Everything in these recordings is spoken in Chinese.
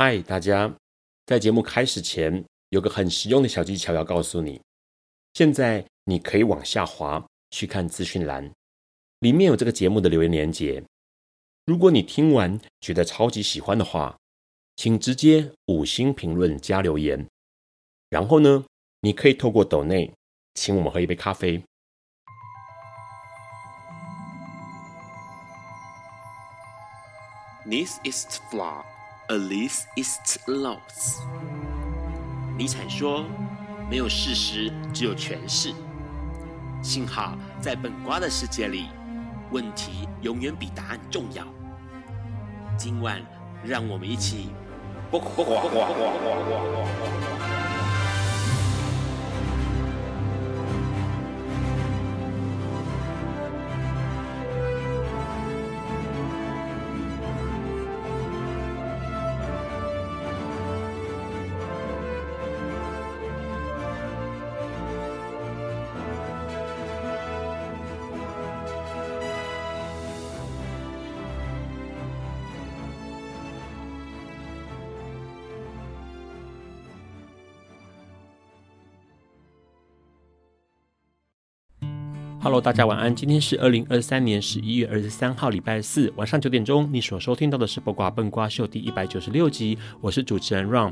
嗨，大家！在节目开始前，有个很实用的小技巧要告诉你。现在你可以往下滑去看资讯栏，里面有这个节目的留言连结。如果你听完觉得超级喜欢的话，请直接五星评论加留言。然后呢，你可以透过抖内请我们喝一杯咖啡。This is flawed. Alice is lost。尼采说：“没有事实，只有诠释。”幸好在本瓜的世界里，问题永远比答案重要。今晚，让我们一起。Hello，大家晚安。今天是二零二三年十一月二十三号，礼拜四晚上九点钟。你所收听到的是《八卦笨瓜秀》第一百九十六集，我是主持人 Ron。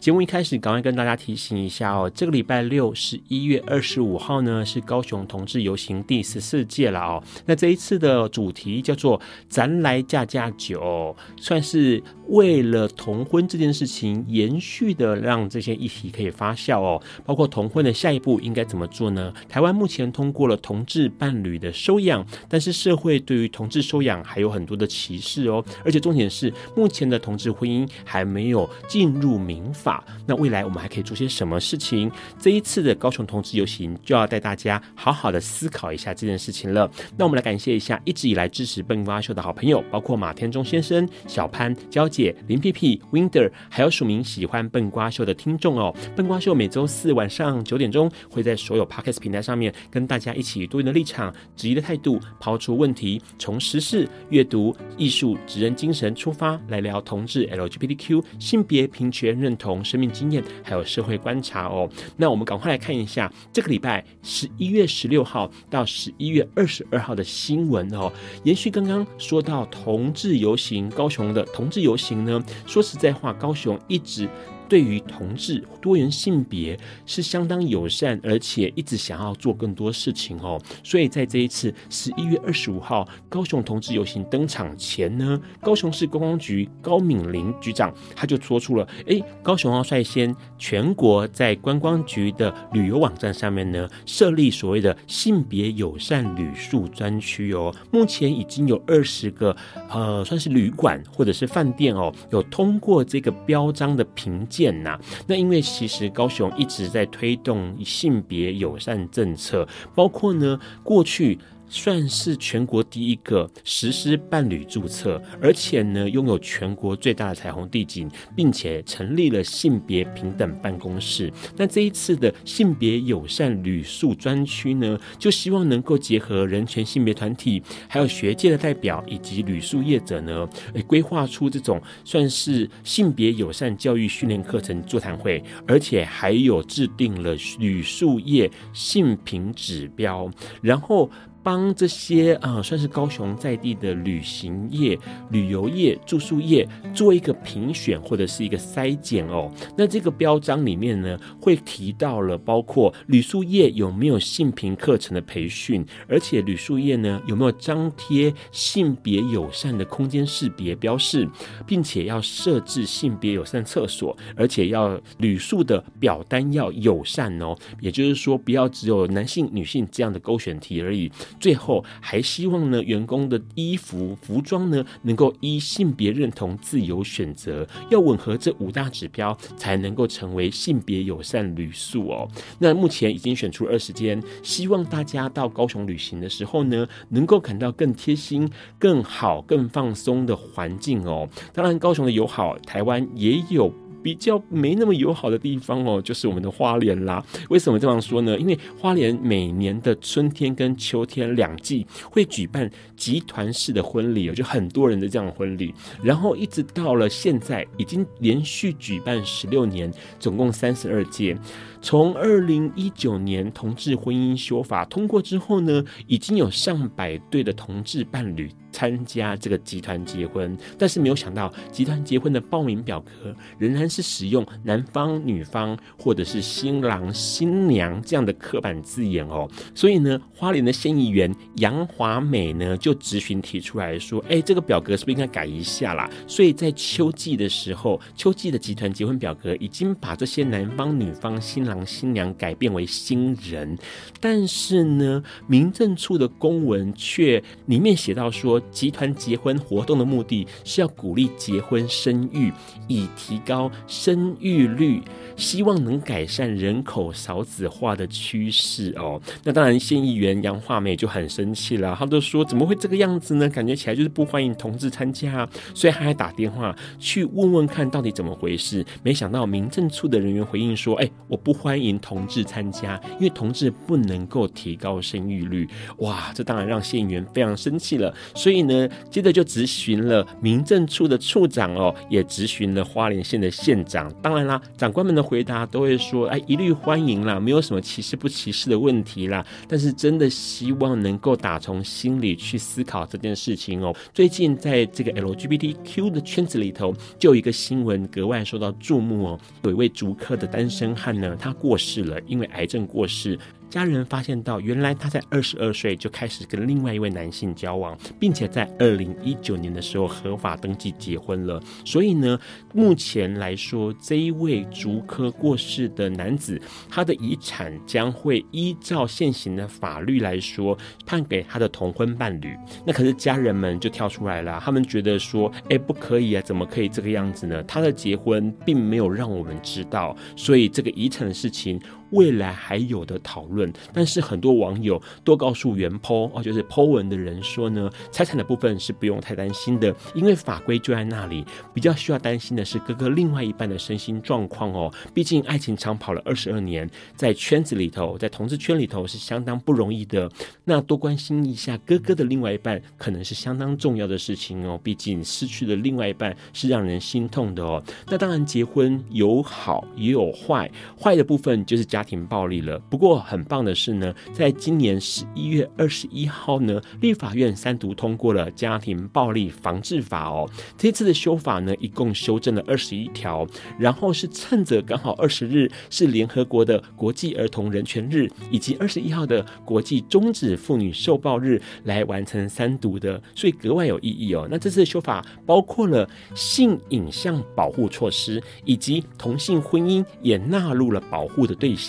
节目一开始，赶快跟大家提醒一下哦，这个礼拜六十一月二十五号呢，是高雄同志游行第十四届了哦。那这一次的主题叫做“咱来架架酒”，算是为了同婚这件事情延续的，让这些议题可以发酵哦。包括同婚的下一步应该怎么做呢？台湾目前通过了同同志伴侣的收养，但是社会对于同志收养还有很多的歧视哦，而且重点是目前的同志婚姻还没有进入民法。那未来我们还可以做些什么事情？这一次的高雄同志游行就要带大家好好的思考一下这件事情了。那我们来感谢一下一直以来支持笨瓜秀的好朋友，包括马天中先生、小潘、娇姐、林屁屁、Winder，还有署名喜欢笨瓜秀的听众哦。笨瓜秀每周四晚上九点钟会在所有 Podcast 平台上面跟大家一起多。的立场、质疑的态度，抛出问题，从时事、阅读、艺术、职人精神出发，来聊同志、LGBTQ、性别平权、认同、生命经验，还有社会观察哦。那我们赶快来看一下这个礼拜十一月十六号到十一月二十二号的新闻哦。延续刚刚说到同志游行，高雄的同志游行呢，说实在话，高雄一直。对于同志多元性别是相当友善，而且一直想要做更多事情哦。所以在这一次十一月二十五号高雄同志游行登场前呢，高雄市观光局高敏玲局长他就说出了：哎，高雄要率先全国在观光局的旅游网站上面呢设立所谓的性别友善旅宿专区哦。目前已经有二十个呃算是旅馆或者是饭店哦，有通过这个标章的评。见呐，那因为其实高雄一直在推动性别友善政策，包括呢过去。算是全国第一个实施伴侣注册，而且呢拥有全国最大的彩虹地景，并且成立了性别平等办公室。那这一次的性别友善旅宿专区呢，就希望能够结合人权性别团体，还有学界的代表以及旅宿业者呢，规划出这种算是性别友善教育训练课程座谈会，而且还有制定了旅宿业性平指标，然后。帮这些啊、算是高雄在地的旅行业、旅游业、住宿业做一个评选或者是一个筛检哦。那这个标章里面呢，会提到了包括旅宿业有没有性平课程的培训，而且旅宿业呢有没有张贴性别友善的空间识别标示，并且要设置性别友善厕所，而且要旅宿的表单要友善哦。也就是说，不要只有男性、女性这样的勾选题而已。最后还希望呢，员工的衣服服装呢，能够依性别认同自由选择，要吻合这五大指标，才能够成为性别友善旅宿哦。那目前已经选出二十间，希望大家到高雄旅行的时候呢，能够感到更贴心、更好、更放松的环境哦。当然，高雄的友好，台湾也有。比较没那么友好的地方哦，就是我们的花莲啦。为什么这样说呢？因为花莲每年的春天跟秋天两季会举办集团式的婚礼，就很多人的这样的婚礼，然后一直到了现在，已经连续举办十六年，总共三十二届。从二零一九年同志婚姻修法通过之后呢，已经有上百对的同志伴侣参加这个集团结婚，但是没有想到集团结婚的报名表格仍然是使用男方、女方或者是新郎、新娘这样的刻板字眼哦。所以呢，花莲的县议员杨华美呢就咨询提出来说：“哎，这个表格是不是应该改一下啦？”所以在秋季的时候，秋季的集团结婚表格已经把这些男方、女方、新郎。新娘改变为新人，但是呢，民政处的公文却里面写到说，集团结婚活动的目的是要鼓励结婚生育，以提高生育率，希望能改善人口少子化的趋势哦。那当然，县议员杨化美就很生气了，他都说怎么会这个样子呢？感觉起来就是不欢迎同志参加，所以他还打电话去问问看到底怎么回事。没想到民政处的人员回应说：“哎，我不。”欢迎同志参加，因为同志不能够提高生育率。哇，这当然让县议员非常生气了。所以呢，接着就质询了民政处的处长哦，也质询了花莲县的县长。当然啦，长官们的回答都会说：“哎，一律欢迎啦，没有什么歧视不歧视的问题啦。”但是真的希望能够打从心里去思考这件事情哦。最近在这个 LGBTQ 的圈子里头，就有一个新闻格外受到注目哦。有一位竹科的单身汉呢，他过世了，因为癌症过世。家人发现到，原来他在二十二岁就开始跟另外一位男性交往，并且在二零一九年的时候合法登记结婚了。所以呢，目前来说，这一位竹科过世的男子，他的遗产将会依照现行的法律来说判给他的同婚伴侣。那可是家人们就跳出来了，他们觉得说，哎，不可以啊，怎么可以这个样子呢？他的结婚并没有让我们知道，所以这个遗产的事情。未来还有的讨论，但是很多网友都告诉原 PO 哦，就是 PO 文的人说呢，财产的部分是不用太担心的，因为法规就在那里。比较需要担心的是哥哥另外一半的身心状况哦，毕竟爱情长跑了二十二年，在圈子里头，在同志圈里头是相当不容易的。那多关心一下哥哥的另外一半，可能是相当重要的事情哦。毕竟失去的另外一半是让人心痛的哦。那当然，结婚有好也有坏，坏的部分就是家。庭暴力了，不过很棒的是呢，在今年十一月二十一号呢，立法院三读通过了家庭暴力防治法哦。这次的修法呢，一共修正了二十一条，然后是趁着刚好二十日是联合国的国际儿童人权日，以及二十一号的国际终止妇女受暴日来完成三读的，所以格外有意义哦。那这次的修法包括了性影像保护措施，以及同性婚姻也纳入了保护的对象。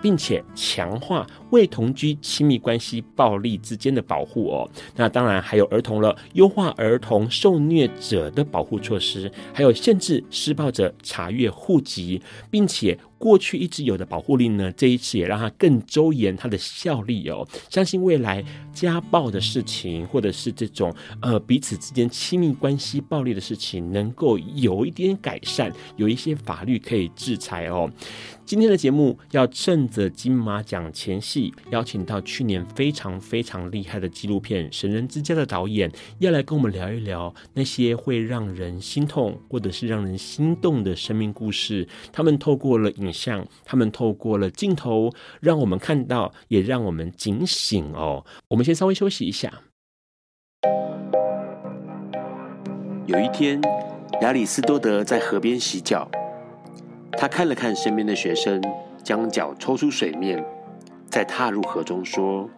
并且强化未同居亲密关系暴力之间的保护哦，那当然还有儿童了，优化儿童受虐者的保护措施，还有限制施暴者查阅户籍，并且。过去一直有的保护令呢，这一次也让它更周延它的效力哦。相信未来家暴的事情，或者是这种呃彼此之间亲密关系暴力的事情，能够有一点改善，有一些法律可以制裁哦。今天的节目要趁着金马奖前夕，邀请到去年非常非常厉害的纪录片《神人之家》的导演，要来跟我们聊一聊那些会让人心痛或者是让人心动的生命故事。他们透过了影。像他们透过了镜头，让我们看到，也让我们警醒哦。我们先稍微休息一下。有一天，亚里斯多德在河边洗脚，他看了看身边的学生，将脚抽出水面，再踏入河中，说：“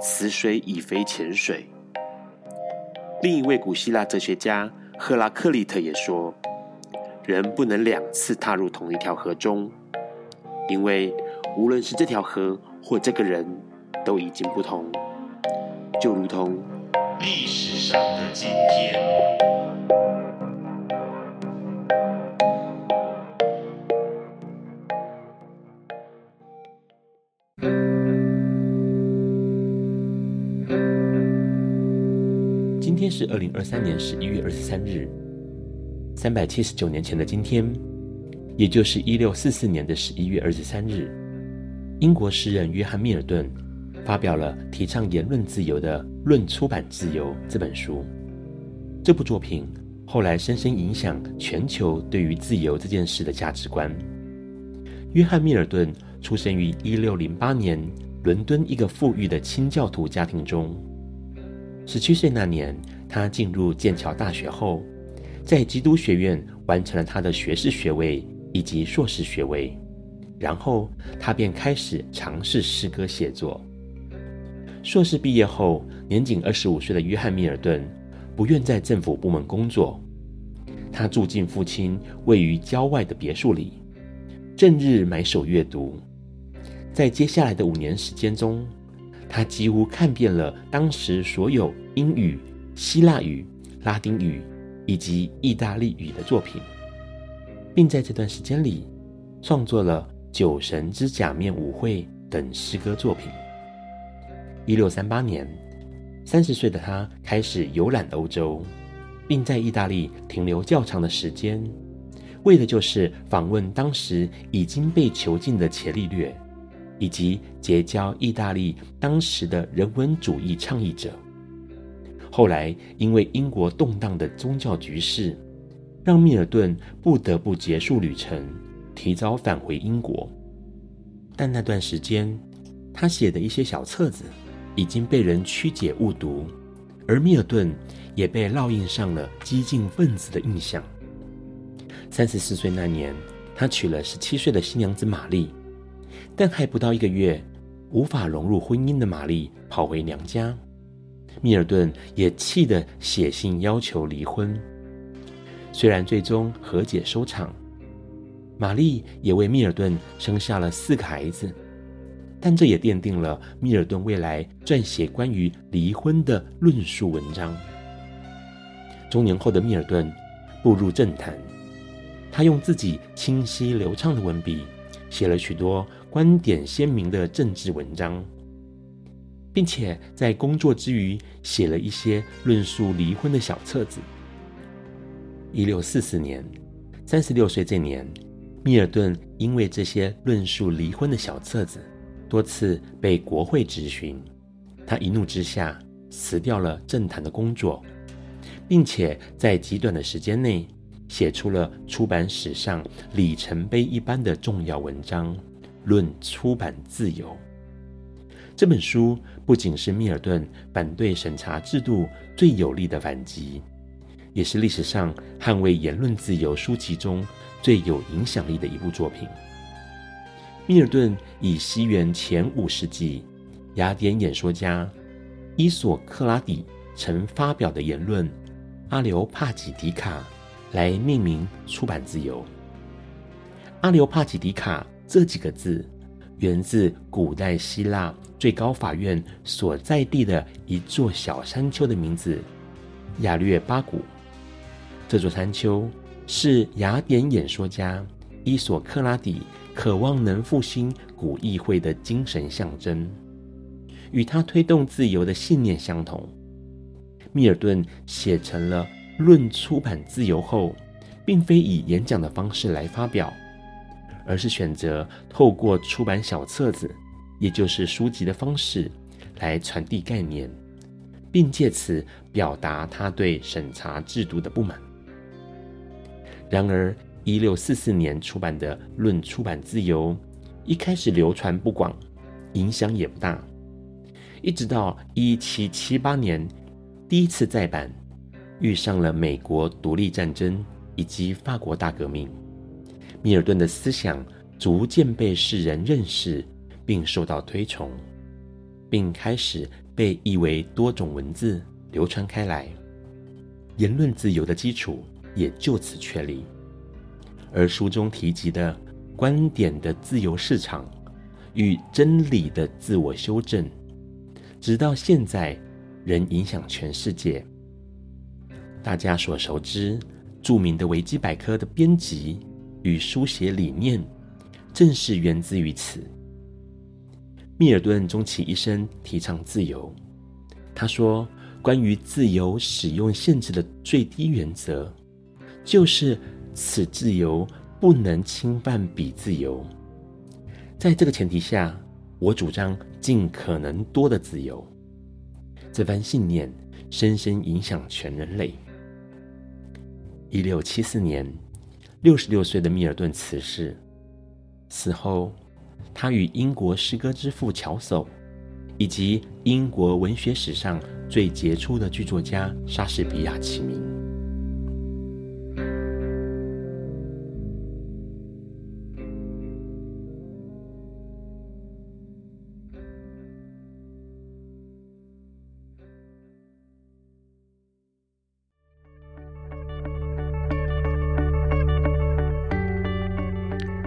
此水已非浅水。”另一位古希腊哲学家赫拉克利特也说：“人不能两次踏入同一条河中。”因为无论是这条河或这个人，都已经不同，就如同历史上的今天。是二零二三年十一月二十三日，三百七十九年前的今天。也就是一六四四年的十一月二十三日，英国诗人约翰·密尔顿发表了提倡言论自由的《论出版自由》这本书。这部作品后来深深影响全球对于自由这件事的价值观。约翰·密尔顿出生于一六零八年伦敦一个富裕的清教徒家庭中。十七岁那年，他进入剑桥大学后，在基督学院完成了他的学士学位。以及硕士学位，然后他便开始尝试诗歌写作。硕士毕业后，年仅二十五岁的约翰·密尔顿不愿在政府部门工作，他住进父亲位于郊外的别墅里，整日埋首阅读。在接下来的五年时间中，他几乎看遍了当时所有英语、希腊语、拉丁语以及意大利语的作品。并在这段时间里，创作了《酒神之假面舞会》等诗歌作品。一六三八年，三十岁的他开始游览欧洲，并在意大利停留较长的时间，为的就是访问当时已经被囚禁的伽利略，以及结交意大利当时的人文主义倡议者。后来，因为英国动荡的宗教局势，让密尔顿不得不结束旅程，提早返回英国。但那段时间，他写的一些小册子已经被人曲解误读，而密尔顿也被烙印上了激进分子的印象。三十四岁那年，他娶了十七岁的新娘子玛丽，但还不到一个月，无法融入婚姻的玛丽跑回娘家，密尔顿也气得写信要求离婚。虽然最终和解收场，玛丽也为密尔顿生下了四个孩子，但这也奠定了密尔顿未来撰写关于离婚的论述文章。中年后的密尔顿步入政坛，他用自己清晰流畅的文笔写了许多观点鲜明的政治文章，并且在工作之余写了一些论述离婚的小册子。一六四四年，三十六岁这年，密尔顿因为这些论述离婚的小册子，多次被国会质询。他一怒之下辞掉了政坛的工作，并且在极短的时间内写出了出版史上里程碑一般的重要文章《论出版自由》。这本书不仅是密尔顿反对审查制度最有力的反击。也是历史上捍卫言论自由书籍中最有影响力的一部作品。密尔顿以西元前五世纪雅典演说家伊索克拉底曾发表的言论“阿留帕己迪卡”来命名出版自由。阿留帕己迪卡这几个字源自古代希腊最高法院所在地的一座小山丘的名字亚略巴谷。这座山丘是雅典演说家伊索克拉底渴望能复兴古议会的精神象征，与他推动自由的信念相同。密尔顿写成了《论出版自由》后，并非以演讲的方式来发表，而是选择透过出版小册子，也就是书籍的方式来传递概念，并借此表达他对审查制度的不满。然而，一六四四年出版的《论出版自由》一开始流传不广，影响也不大。一直到一七七八年第一次再版，遇上了美国独立战争以及法国大革命，米尔顿的思想逐渐被世人认识，并受到推崇，并开始被译为多种文字流传开来，言论自由的基础。也就此确立，而书中提及的观点的自由市场与真理的自我修正，直到现在仍影响全世界。大家所熟知著名的维基百科的编辑与书写理念，正是源自于此。密尔顿终其一生提倡自由，他说：“关于自由使用限制的最低原则。”就是此自由不能侵犯彼自由。在这个前提下，我主张尽可能多的自由。这番信念深深影响全人类。一六七四年，六十六岁的密尔顿辞世。死后，他与英国诗歌之父乔叟，以及英国文学史上最杰出的剧作家莎士比亚齐名。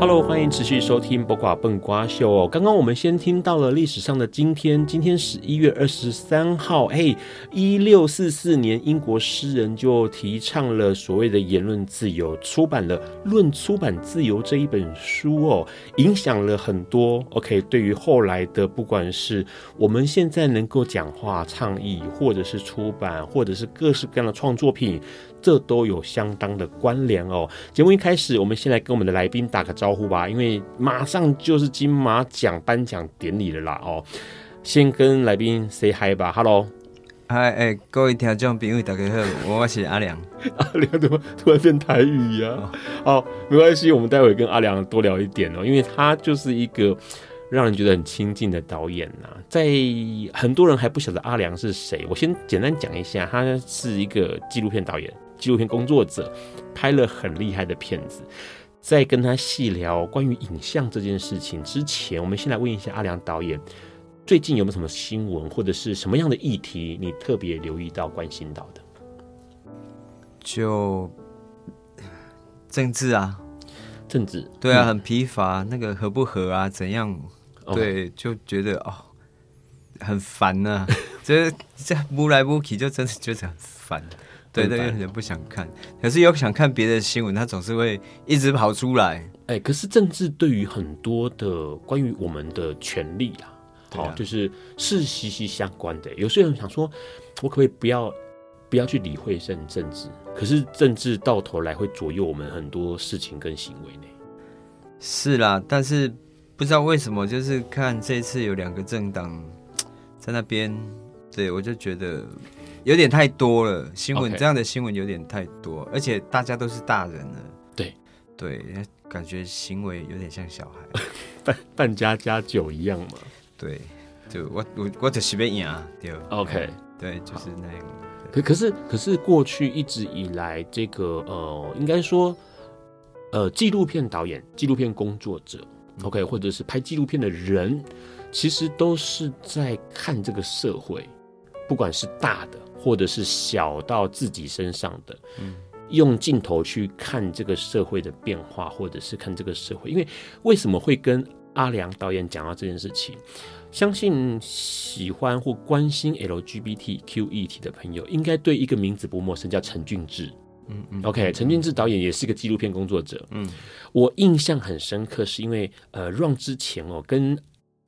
？Hello，欢迎持续收听《播瓜笨瓜秀》哦。刚刚我们先听到了历史上的今天，今天十一月二十三号，嘿，一六四四年，英国诗人就提倡了所谓的言论自由，出版了《论出版自由》这一本书哦，影响了很多。OK，对于后来的不管是我们现在能够讲话、倡议，或者是出版，或者是各式各样的创作品。这都有相当的关联哦。节目一开始，我们先来跟我们的来宾打个招呼吧，因为马上就是金马奖颁奖典礼了啦哦。先跟来宾 say hi 吧，Hello，嗨，哎，各位听众朋友大家好，我是阿良。阿良怎么突然变台语呀、啊？哦，哦，没关系，我们待会跟阿良多聊一点哦，因为他就是一个。让人觉得很亲近的导演呐、啊，在很多人还不晓得阿良是谁，我先简单讲一下，他是一个纪录片导演、纪录片工作者，拍了很厉害的片子。在跟他细聊关于影像这件事情之前，我们先来问一下阿良导演，最近有没有什么新闻或者是什么样的议题你特别留意到、关心到的？就政治啊，政治，对啊，很疲乏，那个合不合啊，怎样？对，就觉得哦，很烦呢、啊。这这摸来摸去，就真的觉得很烦。对对，有人不想看。可是又想看别的新闻，他总是会一直跑出来。哎，可是政治对于很多的关于我们的权利啊，好、啊哦，就是是息息相关的。有些人想说，我可不可以不要不要去理会政政治？可是政治到头来会左右我们很多事情跟行为呢。是啦，但是。不知道为什么，就是看这次有两个政党在那边，对我就觉得有点太多了。新闻、okay. 这样的新闻有点太多，而且大家都是大人了。对对，感觉行为有点像小孩，扮扮家家酒一样嘛。对，就我我我只随便演啊，对。OK，对，就是那样。可可是可是过去一直以来，这个呃，应该说呃，纪录片导演、纪录片工作者。OK，或者是拍纪录片的人，其实都是在看这个社会，不管是大的，或者是小到自己身上的，嗯，用镜头去看这个社会的变化，或者是看这个社会。因为为什么会跟阿良导演讲到这件事情？相信喜欢或关心 LGBTQ 议题的朋友，应该对一个名字不陌生，叫陈俊志。嗯，嗯，OK，陈俊志导演也是一个纪录片工作者。嗯，我印象很深刻，是因为呃，run 之前哦，跟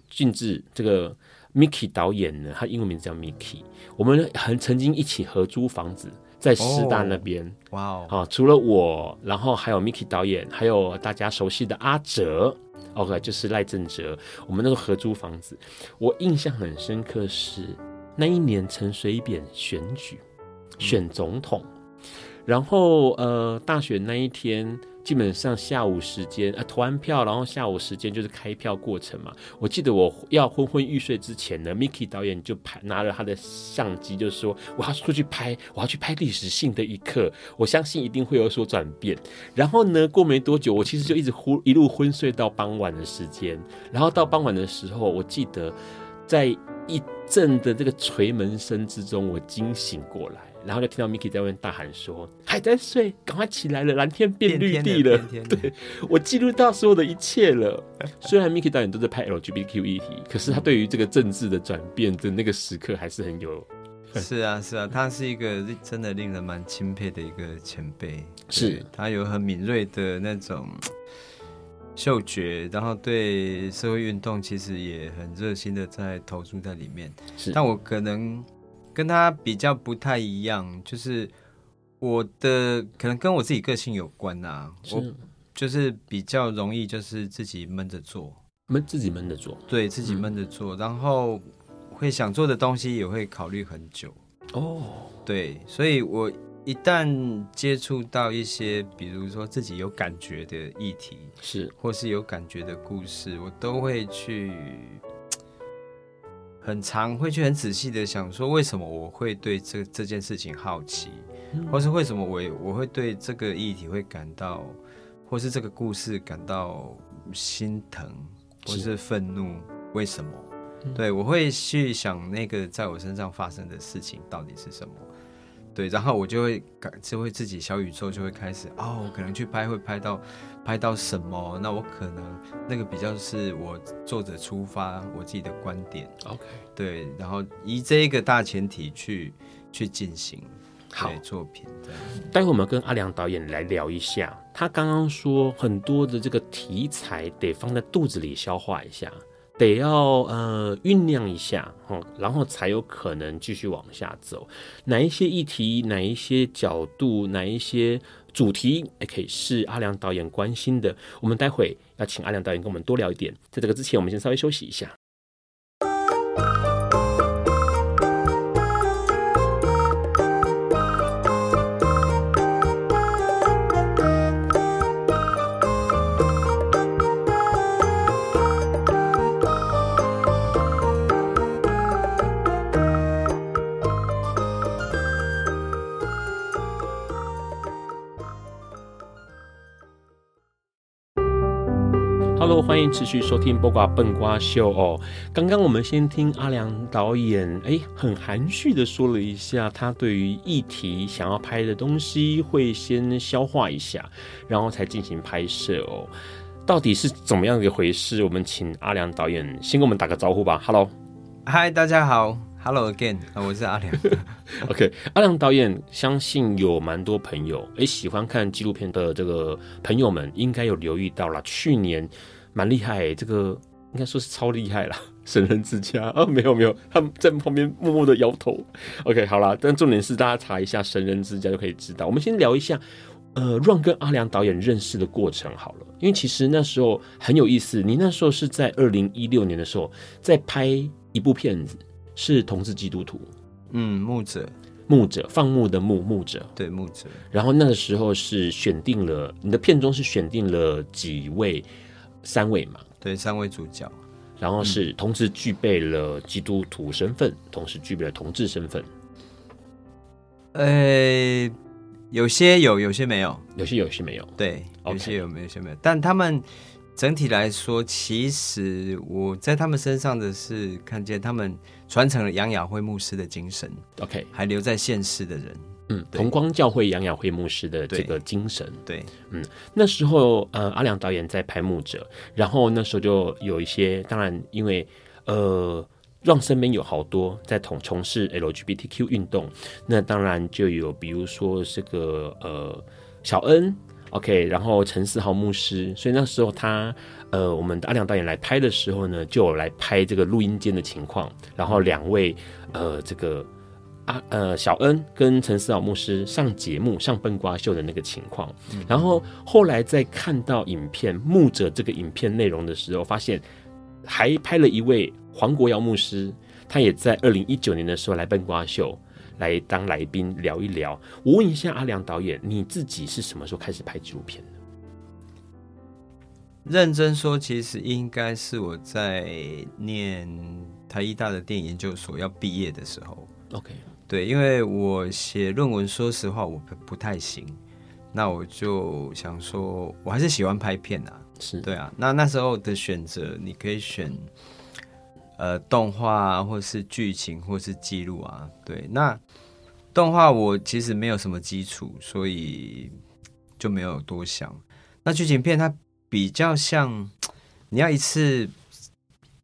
俊志这个 Mickey 导演呢，他英文名字叫 Mickey，我们很曾经一起合租房子，在师大那边。哇哦，啊，除了我，然后还有 Mickey 导演，还有大家熟悉的阿哲，OK，就是赖正哲，我们那个合租房子，我印象很深刻是那一年陈水扁选举选总统。嗯然后，呃，大选那一天，基本上下午时间，呃，投完票，然后下午时间就是开票过程嘛。我记得我要昏昏欲睡之前呢，Mickey 导演就拍拿着他的相机，就说我要出去拍，我要去拍历史性的一刻，我相信一定会有所转变。然后呢，过没多久，我其实就一直昏一路昏睡到傍晚的时间。然后到傍晚的时候，我记得在一阵的这个锤门声之中，我惊醒过来。然后就听到 Miki 在外面大喊说：“还在睡，赶快起来了，蓝天变绿地了。天天”对，我记录到所有的一切了。虽然 Miki 导演都在拍 LGBTQ 议题，可是他对于这个政治的转变的那个时刻还是很有。是啊，是啊，他是一个真的令人蛮钦佩的一个前辈。是他有很敏锐的那种。嗅觉，然后对社会运动其实也很热心的在投注在里面。是，但我可能跟他比较不太一样，就是我的可能跟我自己个性有关啊。我就是比较容易就是自己闷着做，闷自己闷着做，对自己闷着做，嗯、然后会想做的东西也会考虑很久。哦，对，所以我。一旦接触到一些，比如说自己有感觉的议题，是，或是有感觉的故事，我都会去很常会去很仔细的想说，为什么我会对这这件事情好奇，嗯、或是为什么我我会对这个议题会感到，或是这个故事感到心疼，或是愤怒，为什么？嗯、对，我会去想那个在我身上发生的事情到底是什么。对，然后我就会感，就会自己小宇宙就会开始哦，可能去拍会拍到，拍到什么？那我可能那个比较是我作者出发我自己的观点，OK，对，然后以这一个大前提去去进行好作品。待会我们跟阿良导演来聊一下，他刚刚说很多的这个题材得放在肚子里消化一下。得要呃酝酿一下，然后才有可能继续往下走。哪一些议题，哪一些角度，哪一些主题，也可以是阿良导演关心的。我们待会要请阿良导演跟我们多聊一点。在这个之前，我们先稍微休息一下。欢迎持续收听《播瓜笨瓜秀》哦。刚刚我们先听阿良导演，哎，很含蓄的说了一下，他对于议题想要拍的东西会先消化一下，然后才进行拍摄哦。到底是怎么样的一回事？我们请阿良导演先跟我们打个招呼吧。Hello，嗨，大家好，Hello again，我是阿良。OK，阿良导演，相信有蛮多朋友哎喜欢看纪录片的这个朋友们，应该有留意到了，去年。蛮厉害、欸，这个应该说是超厉害啦。神人之家啊，没有没有，他们在旁边默默的摇头。OK，好啦，但重点是大家查一下神人之家就可以知道。我们先聊一下，呃，Ron 跟阿良导演认识的过程好了，因为其实那时候很有意思。你那时候是在二零一六年的时候在拍一部片子，是同志基督徒，嗯，牧者，牧者，放牧的牧，牧者，对，牧者。然后那个时候是选定了你的片中是选定了几位。三位嘛，对，三位主角，然后是同时具备了基督徒身份，嗯、同时具备了同志身份。呃，有些有，有些没有，有些有，有些没有。对有些有，有些没有。但他们整体来说，其实我在他们身上的是看见他们传承了杨雅慧牧师的精神。OK，还留在现世的人。嗯，同光教会杨雅慧牧师的这个精神，对，对嗯，那时候呃，阿良导演在拍《牧者》，然后那时候就有一些，当然因为呃，让身边有好多在同从事 LGBTQ 运动，那当然就有比如说这个呃小恩，OK，然后陈思豪牧师，所以那时候他呃，我们阿良导演来拍的时候呢，就有来拍这个录音间的情况，然后两位呃这个。啊，呃，小恩跟陈思老牧师上节目上笨瓜秀的那个情况，嗯、然后后来在看到影片《牧者》这个影片内容的时候，发现还拍了一位黄国尧牧师，他也在二零一九年的时候来笨瓜秀来当来宾聊一聊。我问一下阿良导演，你自己是什么时候开始拍纪录片的？认真说，其实应该是我在念台艺大的电影研究所要毕业的时候。OK。对，因为我写论文，说实话我不不太行，那我就想说，我还是喜欢拍片啊，是对啊。那那时候的选择，你可以选，呃，动画，或是剧情，或是记录啊。对，那动画我其实没有什么基础，所以就没有多想。那剧情片它比较像，你要一次，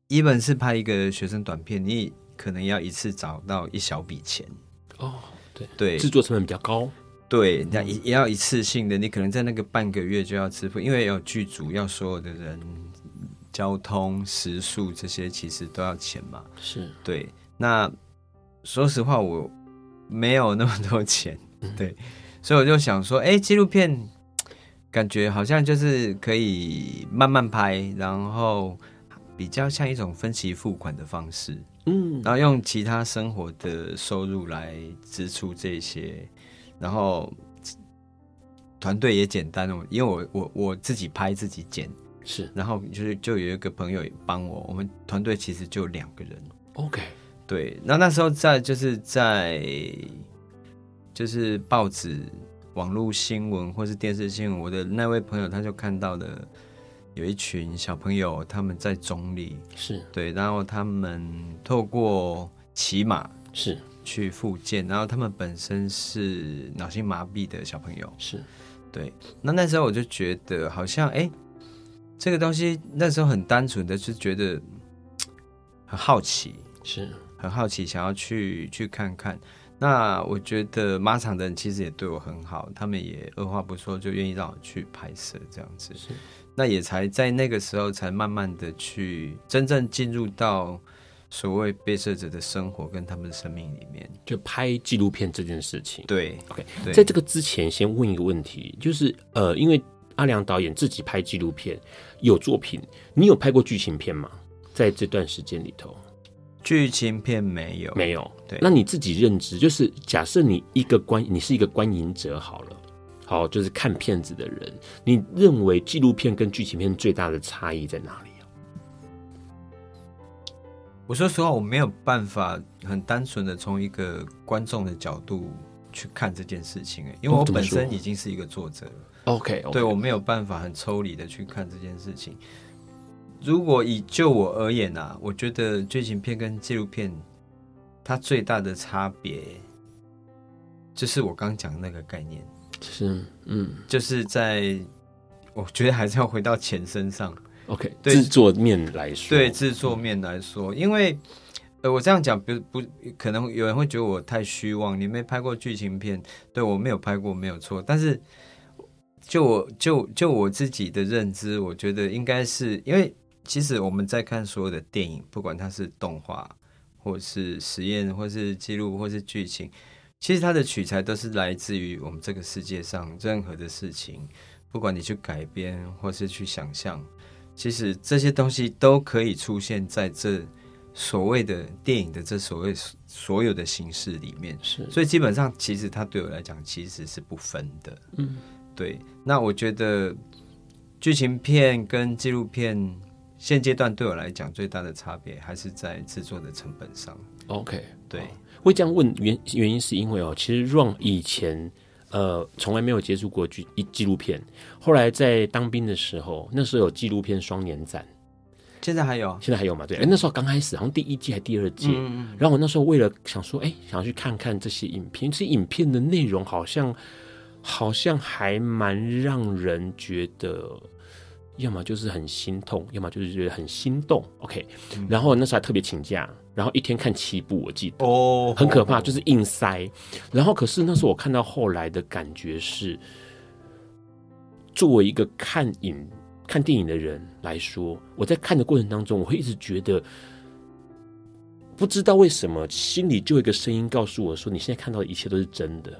一本是拍一个学生短片，你可能要一次找到一小笔钱。哦，对对，制作成本比较高。对，那也也要一次性的，你可能在那个半个月就要支付，因为有剧组，要所有的人、交通、食宿这些，其实都要钱嘛。是对。那说实话，我没有那么多钱，对，嗯、所以我就想说，哎，纪录片感觉好像就是可以慢慢拍，然后比较像一种分期付款的方式，嗯，然后用其他生活的收入来支出这些。然后团队也简单哦，因为我我我自己拍自己剪是，然后就是就有一个朋友也帮我，我们团队其实就两个人。OK，对，那那时候在就是在就是报纸、网络新闻或是电视新闻，我的那位朋友他就看到了有一群小朋友他们在总理，是对，然后他们透过骑马是。去复健，然后他们本身是脑性麻痹的小朋友，是对。那那时候我就觉得好像，哎，这个东西那时候很单纯的，就觉得很好奇，是很好奇，想要去去看看。那我觉得马场的人其实也对我很好，他们也二话不说就愿意让我去拍摄这样子。是，那也才在那个时候才慢慢的去真正进入到。所谓被摄者的生活跟他们的生命里面，就拍纪录片这件事情。对，OK，对在这个之前，先问一个问题，就是呃，因为阿良导演自己拍纪录片有作品，你有拍过剧情片吗？在这段时间里头，剧情片没有，没有。对，那你自己认知，就是假设你一个观，你是一个观影者好了，好，就是看片子的人，你认为纪录片跟剧情片最大的差异在哪里？我说实话，我没有办法很单纯的从一个观众的角度去看这件事情，因为我本身已经是一个作者了。OK，, okay. 对，我没有办法很抽离的去看这件事情。如果以就我而言啊，我觉得剧情片跟纪录片它最大的差别，就是我刚讲的那个概念，是嗯，就是在我觉得还是要回到钱身上。OK，对制作面来说，对制作面来说，因为呃，我这样讲不不可能有人会觉得我太虚妄。你没拍过剧情片，对，我没有拍过，没有错。但是就我就就我自己的认知，我觉得应该是因为其实我们在看所有的电影，不管它是动画，或是实验，或是记录，或是剧情，其实它的取材都是来自于我们这个世界上任何的事情，不管你去改编或是去想象。其实这些东西都可以出现在这所谓的电影的这所谓所有的形式里面，是，所以基本上其实它对我来讲其实是不分的，嗯，对。那我觉得剧情片跟纪录片现阶段对我来讲最大的差别还是在制作的成本上。OK，对，会这样问原原因是因为哦，其实 Ron 以前。呃，从来没有接触过纪纪录片。后来在当兵的时候，那时候有纪录片双年展，现在还有，现在还有吗？对，哎，那时候刚开始，好像第一季还第二季。嗯，然后我那时候为了想说，哎，想要去看看这些影片，这些影片的内容好像好像还蛮让人觉得。要么就是很心痛，要么就是觉得很心动。OK，、嗯、然后那时候还特别请假，然后一天看七部，我记得哦，很可怕，哦、就是硬塞。然后可是那时候我看到后来的感觉是，作为一个看影看电影的人来说，我在看的过程当中，我会一直觉得，不知道为什么心里就有一个声音告诉我说，你现在看到的一切都是真的。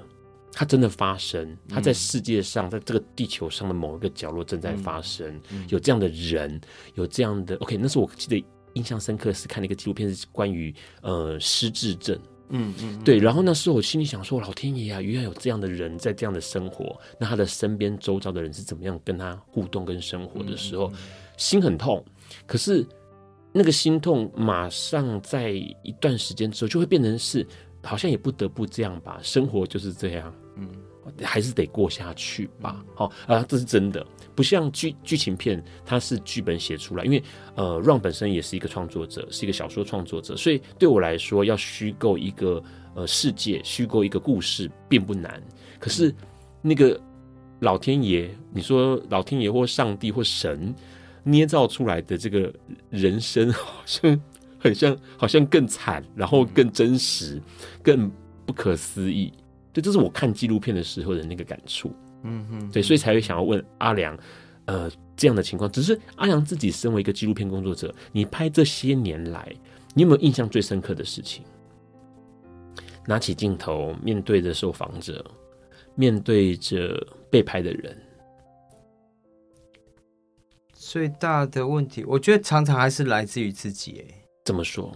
它真的发生，它在世界上，嗯、在这个地球上的某一个角落正在发生，嗯嗯、有这样的人，有这样的 OK。那时候我记得印象深刻是看了一个纪录片，是关于呃失智症，嗯嗯，嗯对。然后那时候我心里想说，老天爷啊，原来有这样的人在这样的生活，那他的身边周遭的人是怎么样跟他互动跟生活的时候，嗯嗯、心很痛。可是那个心痛马上在一段时间之后就会变成是。好像也不得不这样吧，生活就是这样。嗯，还是得过下去吧。好啊，这是真的，不像剧剧情片，它是剧本写出来。因为呃，Run 本身也是一个创作者，是一个小说创作者，所以对我来说，要虚构一个呃世界，虚构一个故事并不难。可是那个老天爷，你说老天爷或上帝或神捏造出来的这个人生，好像很像，好像更惨，然后更真实，更不可思议。对，这是我看纪录片的时候的那个感触。嗯哼，对，所以才会想要问阿良，呃，这样的情况。只是阿良自己身为一个纪录片工作者，你拍这些年来，你有没有印象最深刻的事情？拿起镜头，面对着受访者，面对着被拍的人，最大的问题，我觉得常常还是来自于自己。哎，怎么说？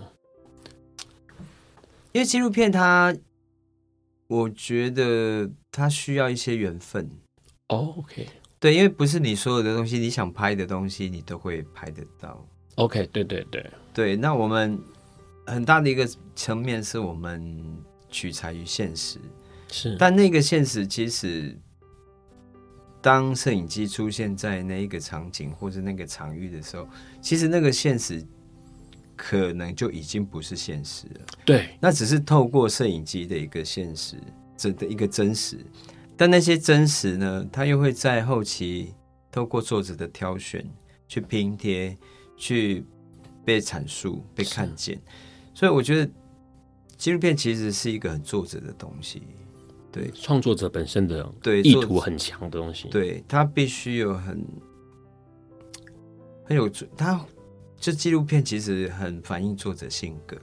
因为纪录片它。我觉得它需要一些缘分。Oh, OK，对，因为不是你所有的东西，你想拍的东西，你都会拍得到。OK，对对对对。那我们很大的一个层面是我们取材于现实，是。但那个现实其实，当摄影机出现在那一个场景或者那个场域的时候，其实那个现实。可能就已经不是现实了。对，那只是透过摄影机的一个现实，真的一个真实。但那些真实呢，它又会在后期透过作者的挑选、去拼贴、去被阐述、被看见。所以我觉得纪录片其实是一个很作者的东西。对，创作者本身的对意图很强的东西。对，他必须有很很有他。这纪录片其实很反映作者性格，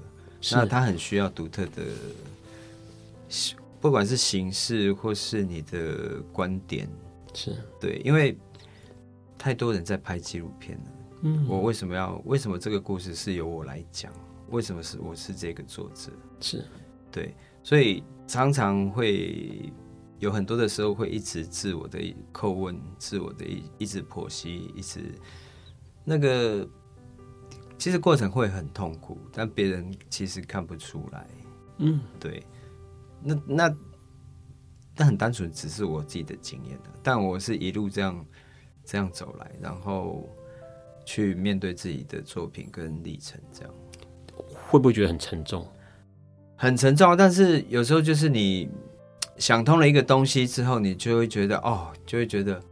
那他很需要独特的，不管是形式或是你的观点，是对，因为太多人在拍纪录片了。嗯，我为什么要？为什么这个故事是由我来讲？为什么是我是这个作者？是对，所以常常会有很多的时候会一直自我的叩问，自我的一一直剖析，一直那个。其实过程会很痛苦，但别人其实看不出来。嗯，对。那那那很单纯，只是我自己的经验的。但我是一路这样这样走来，然后去面对自己的作品跟历程，这样会不会觉得很沉重？很沉重。但是有时候就是你想通了一个东西之后，你就会觉得哦，就会觉得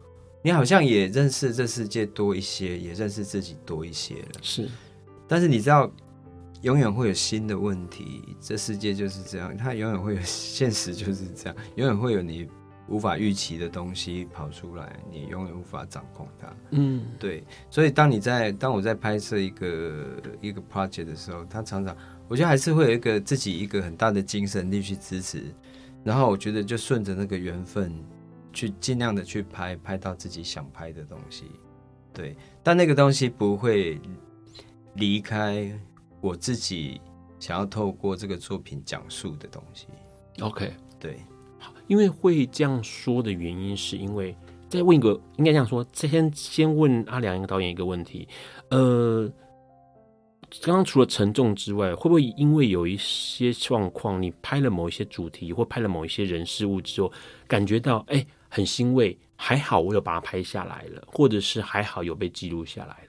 你好像也认识这世界多一些，也认识自己多一些了。是。但是你知道，永远会有新的问题。这世界就是这样，它永远会有现实就是这样，永远会有你无法预期的东西跑出来，你永远无法掌控它。嗯，对。所以当你在当我在拍摄一个一个 project 的时候，它常常我觉得还是会有一个自己一个很大的精神力去支持。然后我觉得就顺着那个缘分去尽量的去拍，拍到自己想拍的东西。对，但那个东西不会。离开我自己想要透过这个作品讲述的东西。OK，对，好，因为会这样说的原因，是因为再问一个，应该这样说，先先问阿良一个导演一个问题，呃，刚刚除了沉重之外，会不会因为有一些状况，你拍了某一些主题或拍了某一些人事物之后，感觉到哎很欣慰，还好我有把它拍下来了，或者是还好有被记录下来了。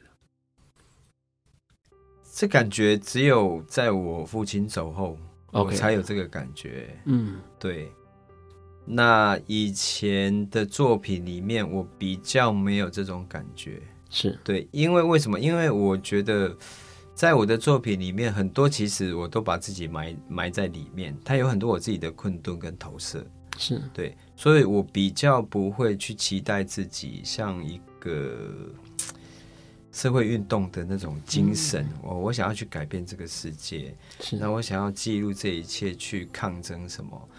这感觉只有在我父亲走后.我才有这个感觉。嗯，对。那以前的作品里面，我比较没有这种感觉。是对，因为为什么？因为我觉得，在我的作品里面，很多其实我都把自己埋埋在里面，它有很多我自己的困顿跟投射。是对，所以我比较不会去期待自己像一个。社会运动的那种精神，我、嗯、我想要去改变这个世界，那我想要记录这一切，去抗争什么？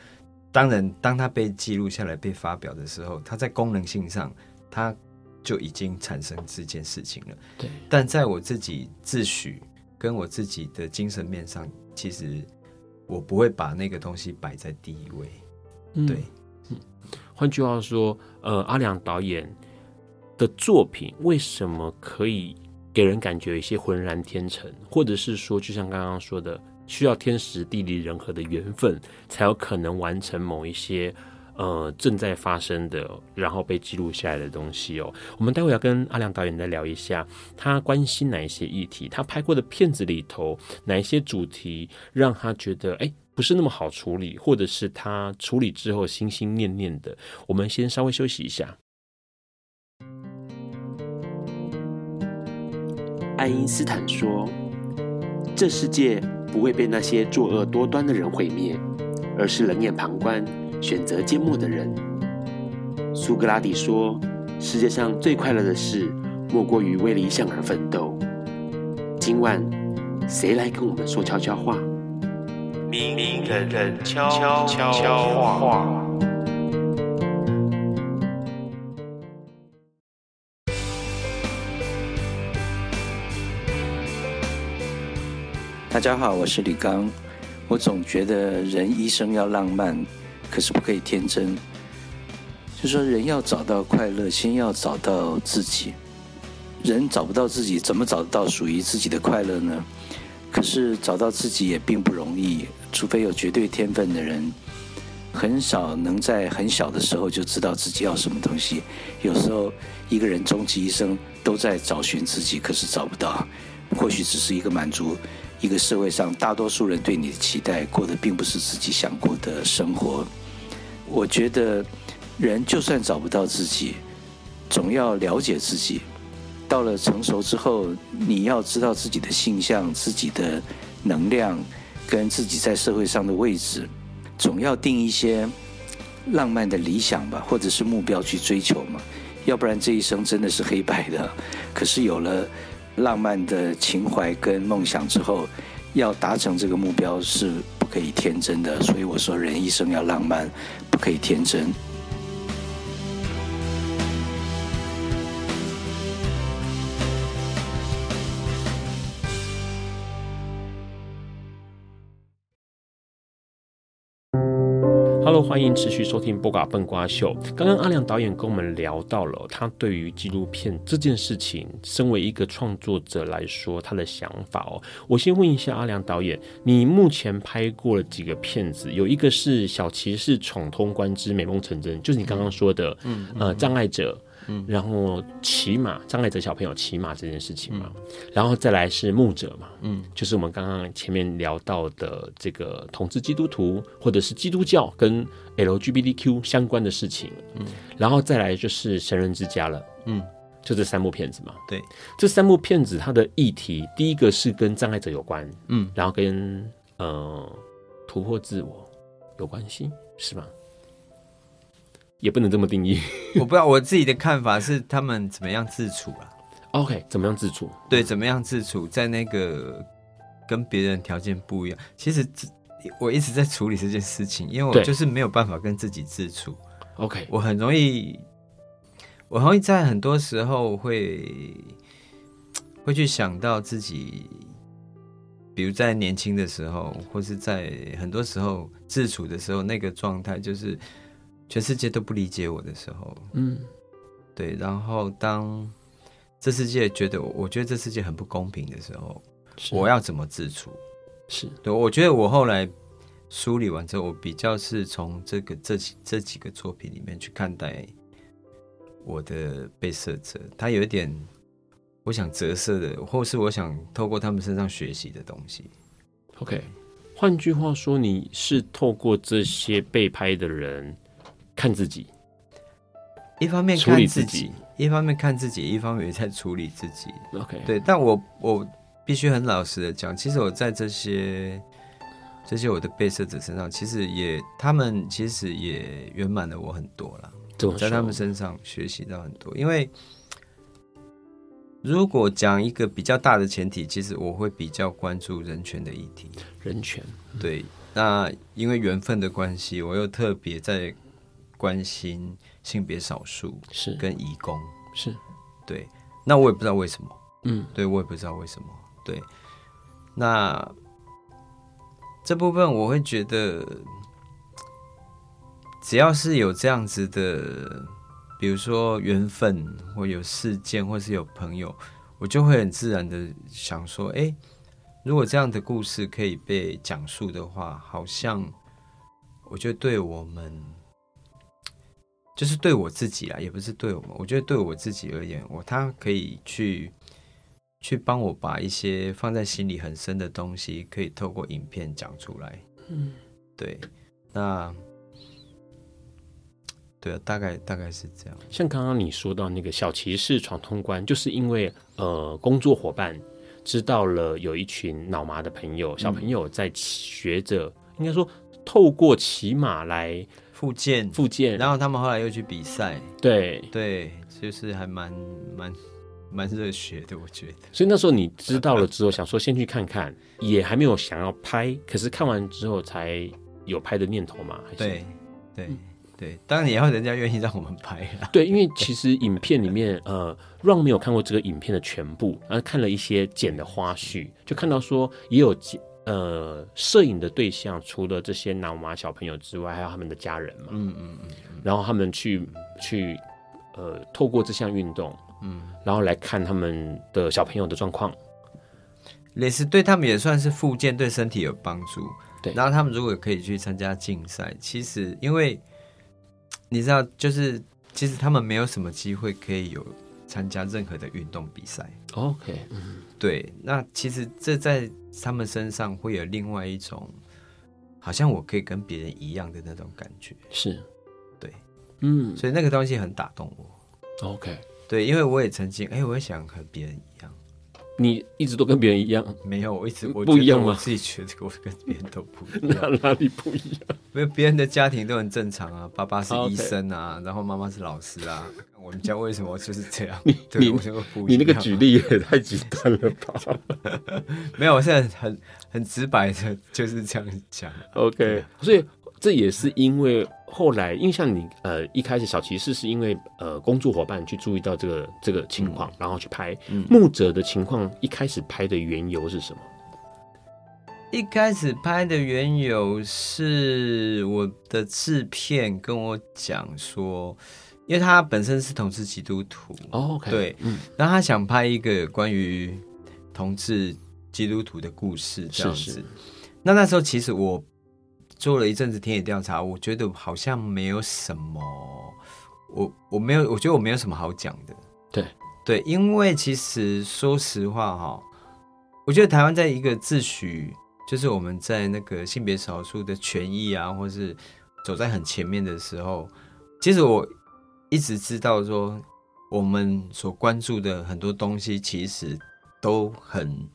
当然，当它被记录下来、被发表的时候，它在功能性上，它就已经产生这件事情了。对，但在我自己自诩跟我自己的精神面上，其实我不会把那个东西摆在第一位。嗯、对，嗯，换句话说，呃，阿良导演。的作品为什么可以给人感觉有一些浑然天成，或者是说，就像刚刚说的，需要天时地利人和的缘分，才有可能完成某一些呃正在发生的，然后被记录下来的东西哦。我们待会要跟阿良导演再聊一下，他关心哪一些议题，他拍过的片子里头哪一些主题让他觉得哎不是那么好处理，或者是他处理之后心心念念的。我们先稍微休息一下。爱因斯坦说：“这世界不会被那些作恶多端的人毁灭，而是冷眼旁观、选择缄默的人。”苏格拉底说：“世界上最快乐的事，莫过于为理想而奋斗。”今晚，谁来跟我们说悄悄话？明明人人悄悄话。大家好，我是李刚。我总觉得人一生要浪漫，可是不可以天真。就说人要找到快乐，先要找到自己。人找不到自己，怎么找得到属于自己的快乐呢？可是找到自己也并不容易，除非有绝对天分的人，很少能在很小的时候就知道自己要什么东西。有时候一个人终其一生都在找寻自己，可是找不到，或许只是一个满足。一个社会上大多数人对你的期待，过的并不是自己想过的生活。我觉得，人就算找不到自己，总要了解自己。到了成熟之后，你要知道自己的性向、自己的能量，跟自己在社会上的位置，总要定一些浪漫的理想吧，或者是目标去追求嘛。要不然这一生真的是黑白的。可是有了。浪漫的情怀跟梦想之后，要达成这个目标是不可以天真的。所以我说，人一生要浪漫，不可以天真。Hello，欢迎持续收听《波嘎笨瓜秀》。刚刚阿良导演跟我们聊到了他对于纪录片这件事情，身为一个创作者来说，他的想法哦。我先问一下阿良导演，你目前拍过了几个片子？有一个是小骑士闯通关之美梦成真，就是你刚刚说的，嗯，呃，障碍者。嗯，然后骑马，障碍者小朋友骑马这件事情嘛，嗯、然后再来是牧者嘛，嗯，就是我们刚刚前面聊到的这个统治基督徒或者是基督教跟 LGBTQ 相关的事情，嗯，然后再来就是神人之家了，嗯，就这三部片子嘛，对，这三部片子它的议题，第一个是跟障碍者有关，嗯，然后跟呃突破自我有关系，是吗？也不能这么定义，我不知道我自己的看法是他们怎么样自处啊？OK，怎么样自处？对，怎么样自处，在那个跟别人条件不一样。其实我一直在处理这件事情，因为我就是没有办法跟自己自处。OK，我很容易，我很容易在很多时候会会去想到自己，比如在年轻的时候，或是在很多时候自处的时候，那个状态就是。全世界都不理解我的时候，嗯，对。然后当这世界觉得，我觉得这世界很不公平的时候，我要怎么自处？是对。我觉得我后来梳理完之后，我比较是从这个这几这几个作品里面去看待我的被摄者，他有一点我想折射的，或是我想透过他们身上学习的东西。OK，换句话说，你是透过这些被拍的人。看自己，一方面看自己，一方面看自己，一方面也在处理自己。OK，对，但我我必须很老实的讲，其实我在这些这些我的被摄者身上，其实也他们其实也圆满了我很多了。在他们身上学习到很多，因为如果讲一个比较大的前提，其实我会比较关注人权的议题。人权，对，那因为缘分的关系，我又特别在。关心性别少数是。跟移工。是，对，那我也不知道为什么，嗯，对我也不知道为什么，对，那这部分我会觉得，只要是有这样子的，比如说缘分，或有事件，或是有朋友，我就会很自然的想说，哎，如果这样的故事可以被讲述的话，好像我觉得对我们。就是对我自己啊，也不是对我们，我觉得对我自己而言，我他可以去去帮我把一些放在心里很深的东西，可以透过影片讲出来。嗯，对，那对啊，大概大概是这样。像刚刚你说到那个小骑士闯通关，就是因为呃，工作伙伴知道了有一群脑麻的朋友，小朋友在学着，嗯、应该说透过骑马来。复健，复健，然后他们后来又去比赛，对对，就是还蛮蛮蛮热血的，我觉得。所以那时候你知道了之后，想说先去看看，也还没有想要拍，可是看完之后才有拍的念头嘛？对对对，当然也要人家愿意让我们拍啦。对，因为其实影片里面，呃，Ron 没有看过这个影片的全部，然后看了一些剪的花絮，就看到说也有剪。呃，摄影的对象除了这些脑麻小朋友之外，还有他们的家人嘛。嗯嗯嗯。然后他们去去呃，透过这项运动，嗯，然后来看他们的小朋友的状况，类似对他们也算是复健，对身体有帮助。对。然后他们如果可以去参加竞赛，其实因为你知道，就是其实他们没有什么机会可以有参加任何的运动比赛。OK，嗯，对。那其实这在。他们身上会有另外一种，好像我可以跟别人一样的那种感觉，是，对，嗯，所以那个东西很打动我。OK，对，因为我也曾经，哎，我也想和别人一样。你一直都跟别人一样？没有，我一直我不一样吗？我自己觉得我跟别人都不一样。哪哪里不一样？因为别人的家庭都很正常啊，爸爸是医生啊，Okay. 然后妈妈是老师啊。我们家为什么就是这样？你对你你那个举例也太极端了吧？没有，我现在很很直白的就是这样讲。OK，所以。这也是因为后来，因为像你呃一开始小骑士是因为呃工作伙伴去注意到这个这个情况，嗯、然后去拍。牧者的情况一开始拍的缘由是什么？一开始拍的缘由是我的制片跟我讲说，因为他本身是同志基督徒，哦对，嗯，然后他想拍一个关于同志基督徒的故事，这样子。是是，那那时候其实我。做了一阵子田野调查，我觉得好像没有什么，我我没有，我觉得我没有什么好讲的。对对，因为其实说实话哈，我觉得台湾在一个自诩就是我们在那个性别少数的权益啊，或是走在很前面的时候，其实我一直知道说，我们所关注的很多东西其实都很，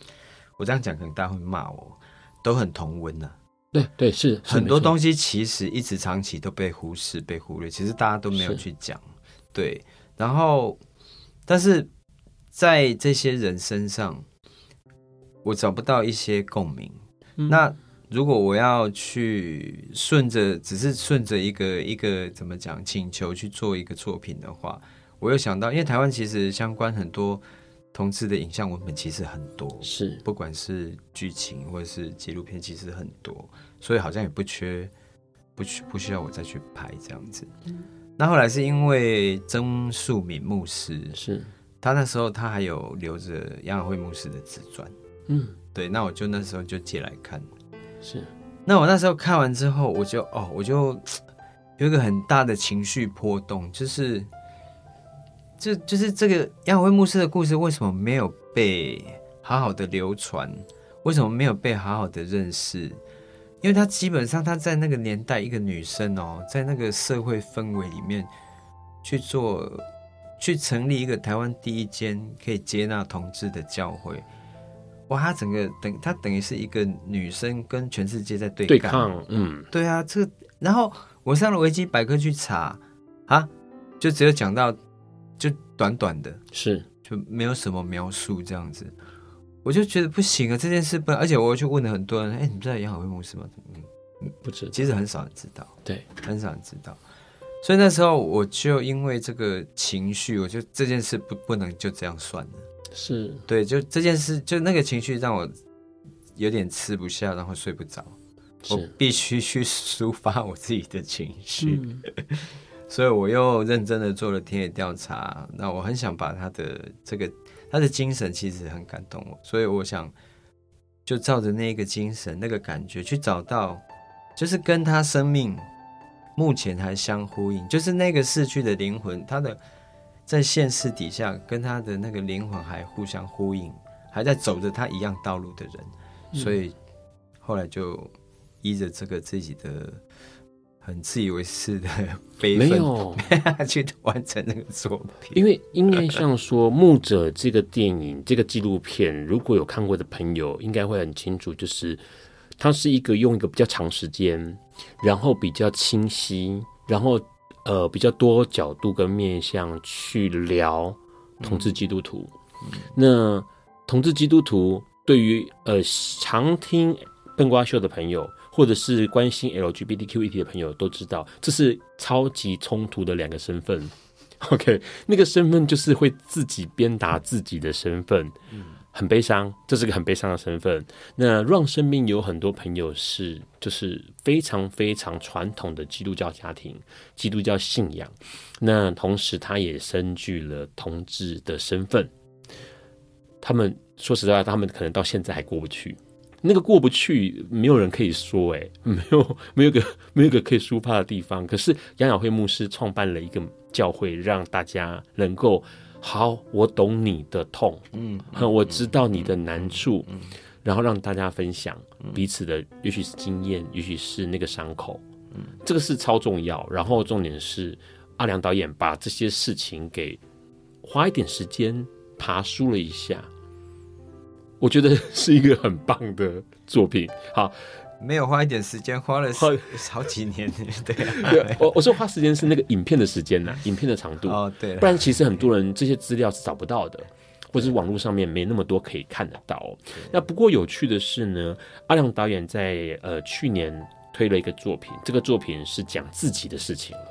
我这样讲可能大家会骂我，都很同温呐。对对是，很多东西其实一直长期都被忽视、被忽略，其实大家都没有去讲。对，然后但是在这些人身上，我找不到一些共鸣。嗯、那如果我要去顺着，只是顺着一个一个怎么讲请求去做一个作品的话，我又想到，因为台湾其实相关很多。同志的影像文本其实很多，是不管是剧情或者是纪录片，其实很多，所以好像也不缺，不需不需要我再去拍这样子。嗯、那后来是因为曾树敏牧师，是他那时候他还有留着杨雅慧牧师的自传，嗯，对，那我就那时候就借来看，是。那我那时候看完之后，我就哦，我就 有一个很大的情绪波动，就是。就就是这个杨伟牧师的故事，为什么没有被好好的流传？为什么没有被好好的认识？因为他基本上他在那个年代，一个女生哦，在那个社会氛围里面去做，去成立一个台湾第一间可以接纳同志的教会。哇，他整个等他等于是一个女生跟全世界在对对抗，嗯，对啊，这。然后我上了维基百科去查啊，就只有讲到。就短短的，是。就没有什么描述这样子，我就觉得不行啊，这件事不能，而且我去问了很多人，哎、欸，你知道杨好威牧师吗？嗯，不知道，其实很少人知道，对，很少人知道，所以那时候我就因为这个情绪，我就这件事不不能就这样算了，是。对，就这件事，就那个情绪让我有点吃不下，然后睡不着，我必须去抒发我自己的情绪。嗯所以我又认真的做了田野调查，那我很想把他的这个他的精神其实很感动我，所以我想就照着那个精神那个感觉去找到，就是跟他生命目前还相呼应，就是那个逝去的灵魂，他的在现世底下跟他的那个灵魂还互相呼应，还在走着他一样道路的人，嗯、所以后来就依着这个自己的很自以为是的 悲愤，没有 去完成那个作品。因为应该像说《牧者》这个电影、这个纪录片，如果有看过的朋友，应该会很清楚，就是它是一个用一个比较长时间。然后比较清晰，然后呃比较多角度跟面向去聊同治基督徒。嗯、那同治基督徒对于呃常听笨瓜秀的朋友，或者是关心 LGBTQ 议题的朋友都知道，这是超级冲突的两个身份。OK，那个身份就是会自己鞭打自己的身份。嗯很悲伤，这是个很悲伤的身份。那 Ron 身边有很多朋友是，就是非常非常传统的基督教家庭，基督教信仰。那同时，他也身具了同志的身份。他们说实在话，他们可能到现在还过不去。那个过不去，没有人可以说，诶，没有，没有个，没有个可以抒发的地方。可是杨雅慧牧师创办了一个教会，让大家能够。好，我懂你的痛，嗯，我知道你的难处，嗯，然后让大家分享彼此的，也许是经验，也许是那个伤口，嗯，这个是超重要。然后重点是阿良导演把这些事情给花一点时间爬梳了一下，我觉得是一个很棒的作品。好。没有花一点时间，花了好好几年。对，对，我我说花时间是那个影片的时间呐，影片的长度。哦，对。不然其实很多人这些资料是找不到的，或者是网络上面没那么多可以看得到。那不过有趣的是呢，阿亮导演在呃去年推了一个作品，这个作品是讲自己的事情了，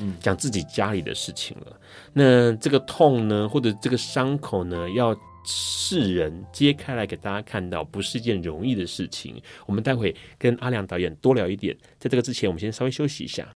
嗯，讲自己家里的事情了。那这个痛呢，或者这个伤口呢，要。世人揭开来给大家看到，不是一件容易的事情。我们待会跟阿良导演多聊一点。在这个之前，我们先稍微休息一下。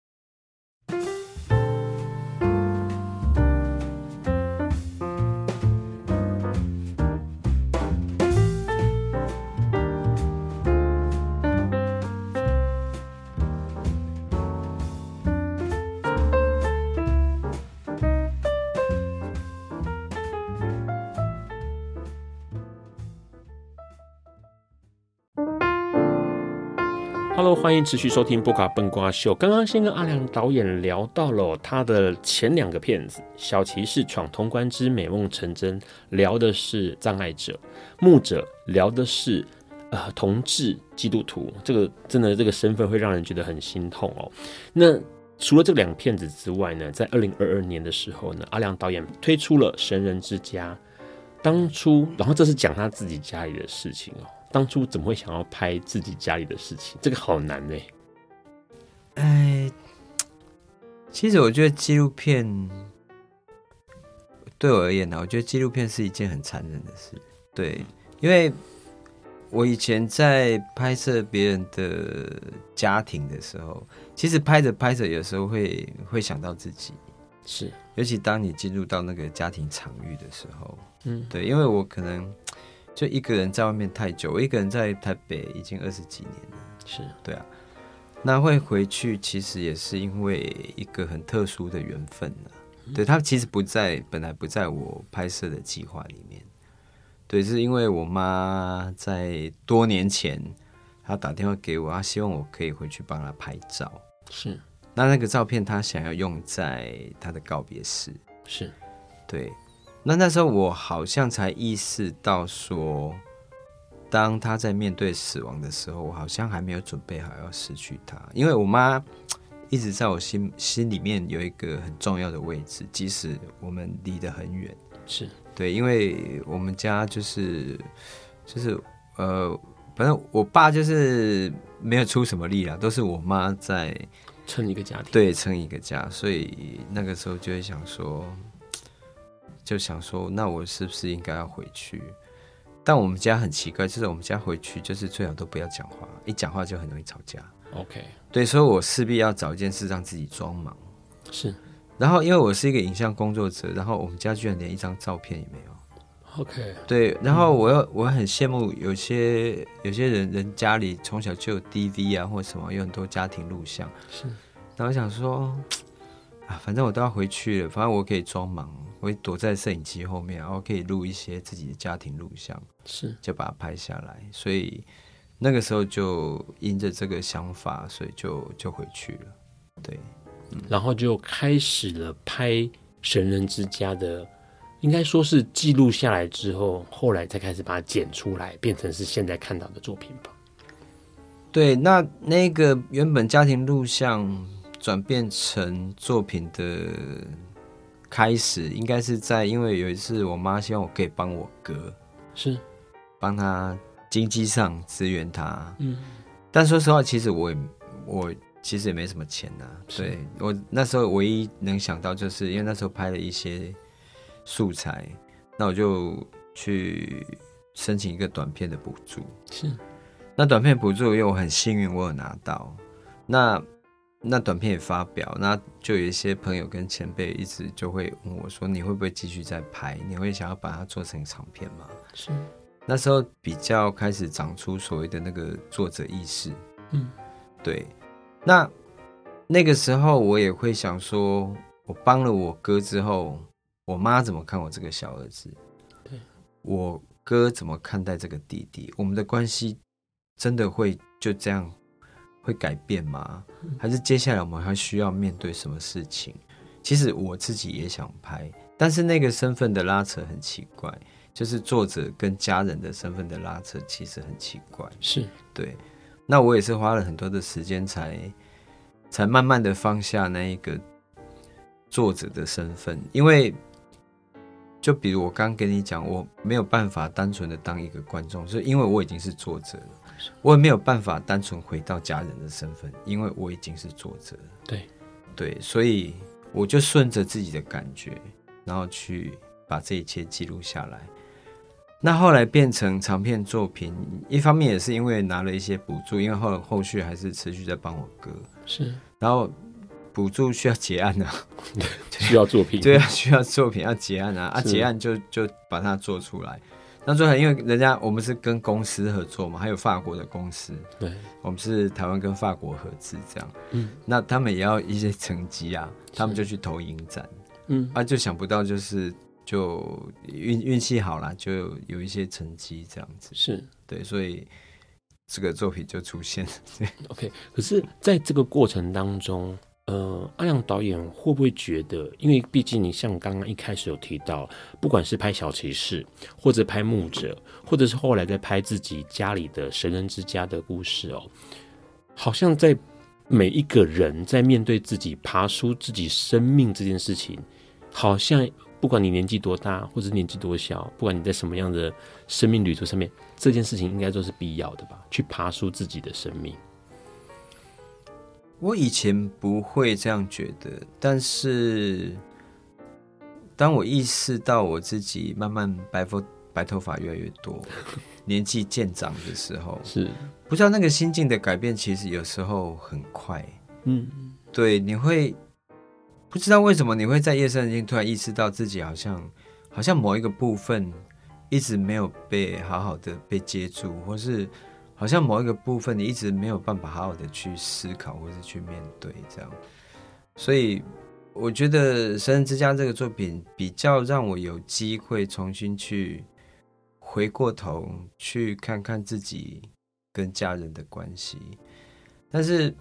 欢迎持续收听《波卡笨瓜秀》。刚刚先跟阿良导演聊到了他的前两个片子，《小骑士闯通关之美梦成真》，聊的是障碍者；《牧者》聊的是呃同志基督徒。这个真的这个身份会让人觉得很心痛哦。那除了这两片子之外呢，在二零二二年的时候呢，阿良导演推出了《神人之家》。当初，然后这是讲他自己家里的事情哦。当初怎么会想要拍自己家里的事情？这个好难呢。哎，其实我觉得纪录片对我而言呢，我觉得纪录片是一件很残忍的事。对，因为我以前在拍摄别人的家庭的时候，其实拍着拍着，有时候会会想到自己。是，尤其当你进入到那个家庭场域的时候，嗯，对，因为我可能。就一个人在外面太久，我一个人在台北已经二十几年了。是对啊，那会回去其实也是因为一个很特殊的缘分呢。嗯、对，他其实不在，本来不在我拍摄的计划里面。对，是因为我妈在多年前，她打电话给我，她希望我可以回去帮她拍照。是，那那个照片她想要用在她的告别式。是，对。那那时候我好像才意识到说，当他在面对死亡的时候，我好像还没有准备好要失去他，因为我妈一直在我心心里面有一个很重要的位置，即使我们离得很远。是对，因为我们家就是就是呃，反正我爸就是没有出什么力啊，都是我妈在撑一个家庭，对，撑一个家，所以那个时候就会想说。就想说，那我是不是应该要回去？但我们家很奇怪，就是我们家回去就是最好都不要讲话，一讲话就很容易吵架。OK，对，所以我势必要找一件事让自己装忙。是，然后因为我是一个影像工作者，然后我们家居然连一张照片也没有。OK，对，然后我又我很羡慕有些有些人人家里从小就有 DV 啊或者什么，有很多家庭录像。是，然后想说，啊，反正我都要回去了，反正我可以装忙，我会躲在摄影机后面，然后可以录一些自己的家庭录像，是，就把它拍下来。所以那个时候就因着这个想法，所以就就回去了。对，嗯，然后就开始了拍《神人之家》的。应该说是记录下来之后，后来才开始把它剪出来，变成是现在看到的作品吧。对，那那个原本家庭录像转变成作品的开始，应该是在因为有一次我妈希望我可以帮我哥，是帮他经济上支援他。嗯，但说实话，其实我也我其实也没什么钱呐、啊。对，我那时候唯一能想到，就是因为那时候拍了一些。素材，那我就去申请一个短片的补助。是，那短片补助，因为我很幸运，我有拿到。那那短片也发表，那就有一些朋友跟前辈一直就会问我说：“你会不会继续再拍？你会想要把它做成长片吗？”是，那时候比较开始长出所谓的那个作者意识。嗯，对。那那个时候我也会想说，我帮了我哥之后。我妈怎么看我这个小儿子？对，我哥怎么看待这个弟弟？我们的关系真的会就这样会改变吗？还是接下来我们还需要面对什么事情？其实我自己也想拍，但是那个身份的拉扯很奇怪，就是作者跟家人的身份的拉扯其实很奇怪。是对，那我也是花了很多的时间才才慢慢的放下那一个作者的身份，因为。就比如我刚跟你讲，我没有办法单纯的当一个观众，是因为我已经是作者了。我也没有办法单纯回到家人的身份，因为我已经是作者。对，对，所以我就顺着自己的感觉，然后去把这一切记录下来。那后来变成长片作品，一方面也是因为拿了一些补助，因为后后续还是持续在帮我哥。是，然后。补助需要结案啊，需要作品，对啊，需要作品要结案啊，啊，结案就就把它做出来。那最后因为人家我们是跟公司合作嘛，还有法国的公司，对，我们是台湾跟法国合资这样，嗯，那他们也要一些成绩啊，他们就去投影展，嗯，啊，就想不到就是就运运气好啦，就有一些成绩这样子，是。对，所以这个作品就出现了。对，OK，可是在这个过程当中。呃，阿亮导演会不会觉得，因为毕竟你像刚刚一开始有提到，不管是拍小骑士，或者拍牧者，或者是后来在拍自己家里的神人之家的故事哦，好像在每一个人在面对自己爬出自己生命这件事情，好像不管你年纪多大，或者年纪多小，不管你在什么样的生命旅途上面，这件事情应该都是必要的吧？去爬出自己的生命。我以前不会这样觉得，但是当我意识到我自己慢慢白发白头发越来越多，年纪渐长的时候，是不知道那个心境的改变，其实有时候很快。嗯，对，你会不知道为什么你会在夜深人静突然意识到自己好像好像某一个部分一直没有被好好的被接住，或是。好像某一个部分你一直没有办法好好的去思考或者去面对这样，所以我觉得《神人之家》这个作品比较让我有机会重新去回过头去看看自己跟家人的关系，但是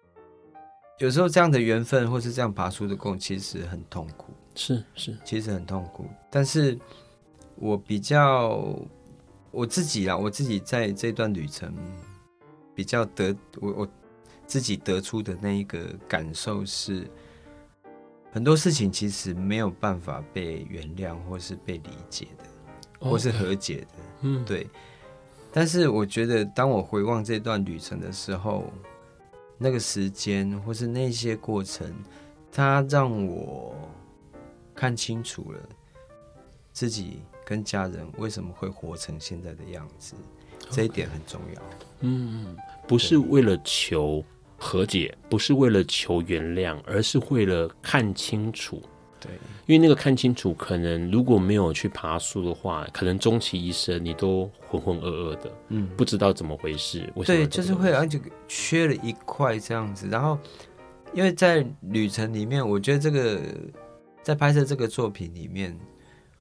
有时候这样的缘分或是这样爬出的共其实很痛苦，是是，其实很痛苦，但是我比较。我自己啦，我自己在这段旅程比较得我我自己得出的那一个感受是，很多事情其实没有办法被原谅或是被理解的，或是和解的，嗯，对。但是我觉得，当我回望这段旅程的时候，那个时间或是那些过程，它让我看清楚了自己。跟家人为什么会活成现在的样子.这一点很重要。嗯，不是为了求和解，不是为了求原谅，而是为了看清楚。对，因为那个看清楚，可能如果没有去爬树的话，可能终其一生你都浑浑噩噩的，嗯，不知道怎么回事。为什么对，就是会而且缺了一块这样子。然后因为在旅程里面，我觉得这个在拍摄这个作品里面，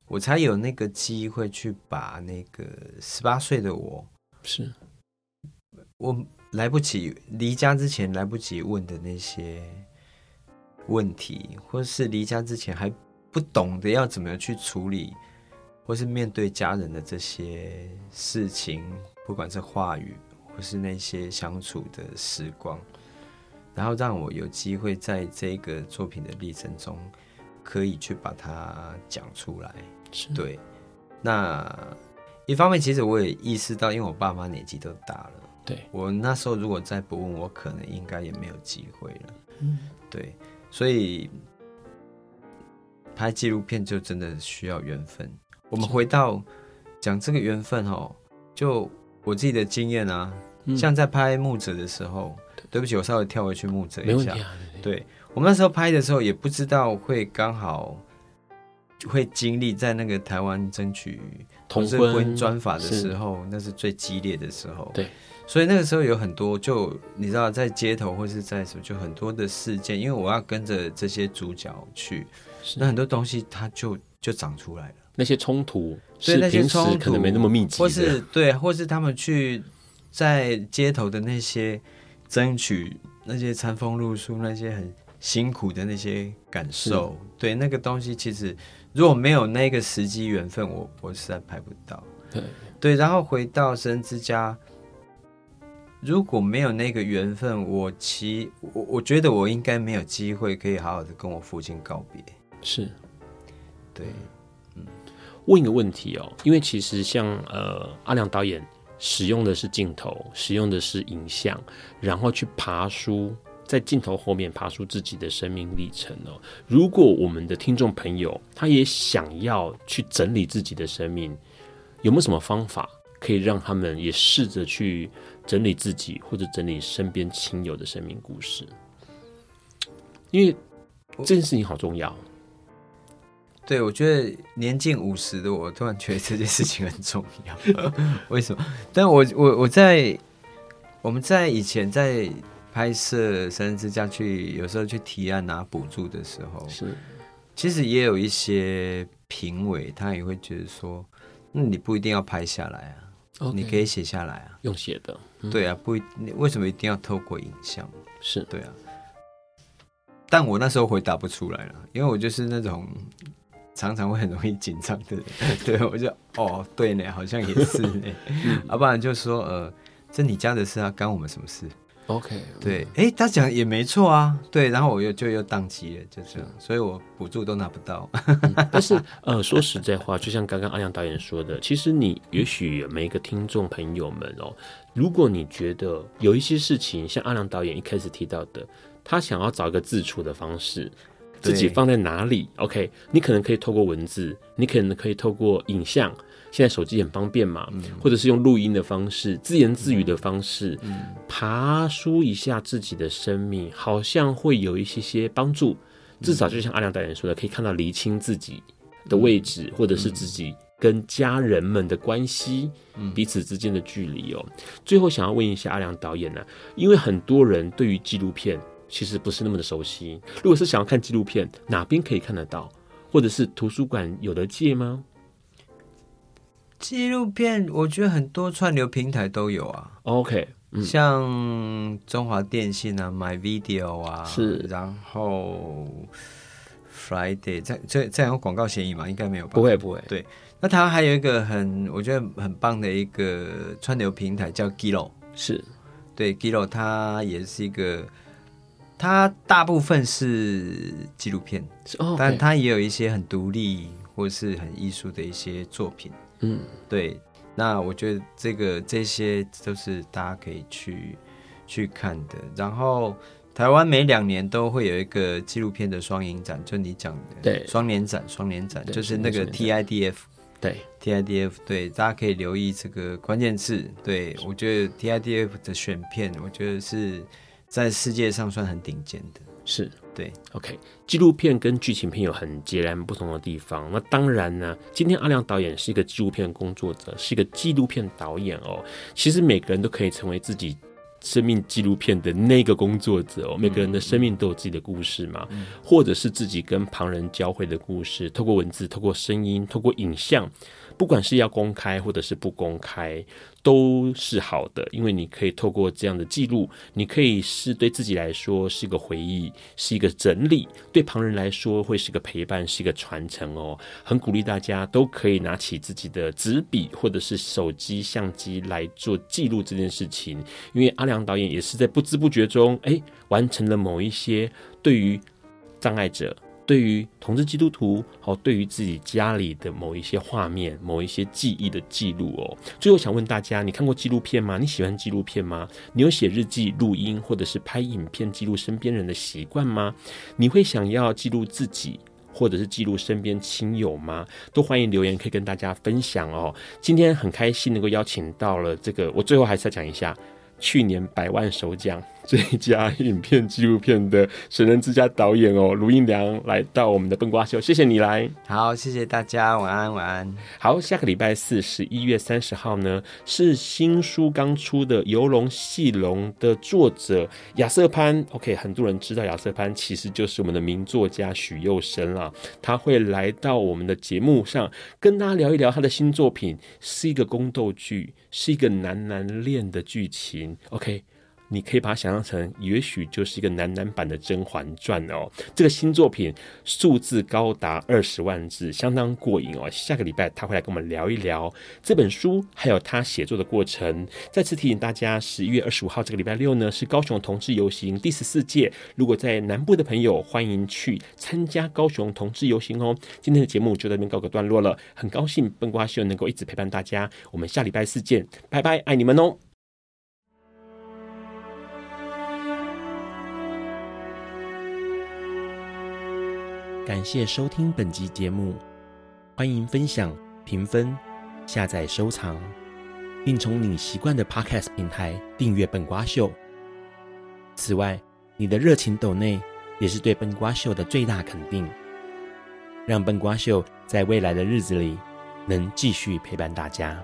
我才有那个机会去把那个十八岁的我，是我来不及离家之前来不及问的那些问题，或是离家之前还不懂得要怎么样去处理，或是面对家人的这些事情，不管是话语，或是那些相处的时光。然后让我有机会在这个作品的历程中，可以去把它讲出来。是对，那一方面其实我也意识到，因为我爸妈年纪都大了，对我那时候如果再不问，我可能应该也没有机会了。嗯，对，所以拍纪录片就真的需要缘分。我们回到讲这个缘分哦，就我自己的经验啊，嗯、像在拍牧者的时候。对不起，我稍微跳回去牧者一下。啊、对，对我们那时候拍的时候，也不知道会刚好会经历在那个台湾争取同性婚姻专法的时候，那是最激烈的时候。对，所以那个时候有很多，就你知道，在街头或是在什么，就很多的事件，因为我要跟着这些主角去，那很多东西它就就长出来了。那些冲突，所以那些冲突可能没那么密集，或是对，或是他们去在街头的那些。争取那些餐风露宿，那些很辛苦的那些感受，对那个东西，其实如果没有那个时机缘分，我我实在拍不到。对对，然后回到神之家，如果没有那个缘分，我其我我觉得我应该没有机会可以好好的跟我父亲告别。是，对，嗯，问一个问题哦，因为其实像呃阿良导演。使用的是镜头，使用的是影像，然后去爬梳，在镜头后面爬出自己的生命历程哦。如果我们的听众朋友他也想要去整理自己的生命，有没有什么方法可以让他们也试着去整理自己，或者整理身边亲友的生命故事？因为这件事情好重要。对，我觉得年近五十的我，突然觉得这件事情很重要。为什么？但我我我在我们在以前在拍摄《神之家》去，有时候去提案拿补助的时候，是。其实也有一些评委，他也会觉得说，那你不一定要拍下来啊，Okay. 你可以写下来啊，用写的，嗯、对啊，不一，你为什么一定要透过影像？是。对啊，但我那时候回答不出来了，因为我就是那种。常常会很容易紧张的人，对，我就哦，对呢，好像也是呢，要、不然就说呃，这你家的事啊，干我们什么事？OK，对，哎、欸，他讲也没错啊，对，然后我又就又宕机了，就这样，所以我补助都拿不到。嗯、但是 呃，说实在话，就像刚刚阿良导演说的，其实你也许每一个听众朋友们哦，如果你觉得有一些事情，像阿良导演一开始提到的，他想要找一个自处的方式。自己放在哪里？OK，你可能可以透过文字，你可能可以透过影像。现在手机很方便嘛，嗯、或者是用录音的方式、自言自语的方式，嗯、爬梳一下自己的生命，好像会有一些些帮助。至少就像阿良导演说的，可以看到厘清自己的位置，嗯、或者是自己跟家人们的关系，嗯、彼此之间的距离哦。最后想要问一下阿良导演呢、啊，因为很多人对于纪录片。其实不是那么的熟悉。如果是想要看纪录片，哪边可以看得到？或者是图书馆有得借吗？纪录片，我觉得很多串流平台都有啊。OK，、嗯、像中华电信啊，My Video 啊，是。然后 Friday，这这这样有广告嫌疑吗？应该没有吧？不会不会。对，那它还有一个很我觉得很棒的一个串流平台叫 Giloo，是。对，Giloo 它也是一个。它大部分是纪录片，但它也有一些很独立或是很艺术的一些作品。嗯，对。那我觉得这个这些都是大家可以去去看的。然后台湾每两年都会有一个纪录片的双影展，就你讲的对双年展，双年展就是那个 TIDF，对 TIDF，对，大家可以留意这个关键字。对我觉得 TIDF 的选片，我觉得是。在世界上算很顶尖的，是对。OK，纪录片跟剧情片有很截然不同的地方。那当然呢，今天阿良导演是一个纪录片工作者，是一个纪录片导演哦。其实每个人都可以成为自己生命纪录片的那个工作者哦，每个人的生命都有自己的故事嘛，或者是自己跟旁人交汇的故事，透过文字、透过声音、透过影像。不管是要公开或者是不公开，都是好的，因为你可以透过这样的记录，你可以是对自己来说是一个回忆，是一个整理；对旁人来说会是个陪伴，是一个传承哦。很鼓励大家都可以拿起自己的纸笔或者是手机相机来做记录这件事情，因为阿良导演也是在不知不觉中，哎，完成了某一些对于障碍者。对于同志基督徒，好，对于自己家里的某一些画面、某一些记忆的记录哦。最后想问大家，你看过纪录片吗？你喜欢纪录片吗？你有写日记、录音，或者是拍影片记录身边人的习惯吗？你会想要记录自己，或者是记录身边亲友吗？都欢迎留言，可以跟大家分享哦。今天很开心能够邀请到了这个，我最后还是要讲一下，去年百万首奖。最佳影片纪录片的神人之家导演哦，卢印良来到我们的笨瓜秀，谢谢你来。好，谢谢大家，晚安，晚安。好，下个礼拜四，十一月三十号呢，是新书刚出的《游龙戏龙》的作者亚瑟潘。OK，很多人知道亚瑟潘其实就是我们的名作家许佑生啦，他会来到我们的节目上跟大家聊一聊他的新作品，是一个宫斗剧，是一个男男恋的剧情。OK。你可以把它想象成，也许就是一个男男版的《甄嬛传》哦。这个新作品数字高达二十万字，相当过瘾哦。下个礼拜他会来跟我们聊一聊这本书，还有他写作的过程。再次提醒大家，十一月二十五号这个礼拜六呢，是高雄同志游行第十四届。如果在南部的朋友，欢迎去参加高雄同志游行哦。今天的节目就在这边告个段落了，很高兴笨瓜秀能够一直陪伴大家。我们下礼拜四见，拜拜，爱你们哦。感谢收听本集节目，欢迎分享、评分、下载、收藏，并从你习惯的 Podcast 平台订阅笨瓜秀。此外，你的热情抖内也是对笨瓜秀的最大肯定，让笨瓜秀在未来的日子里能继续陪伴大家。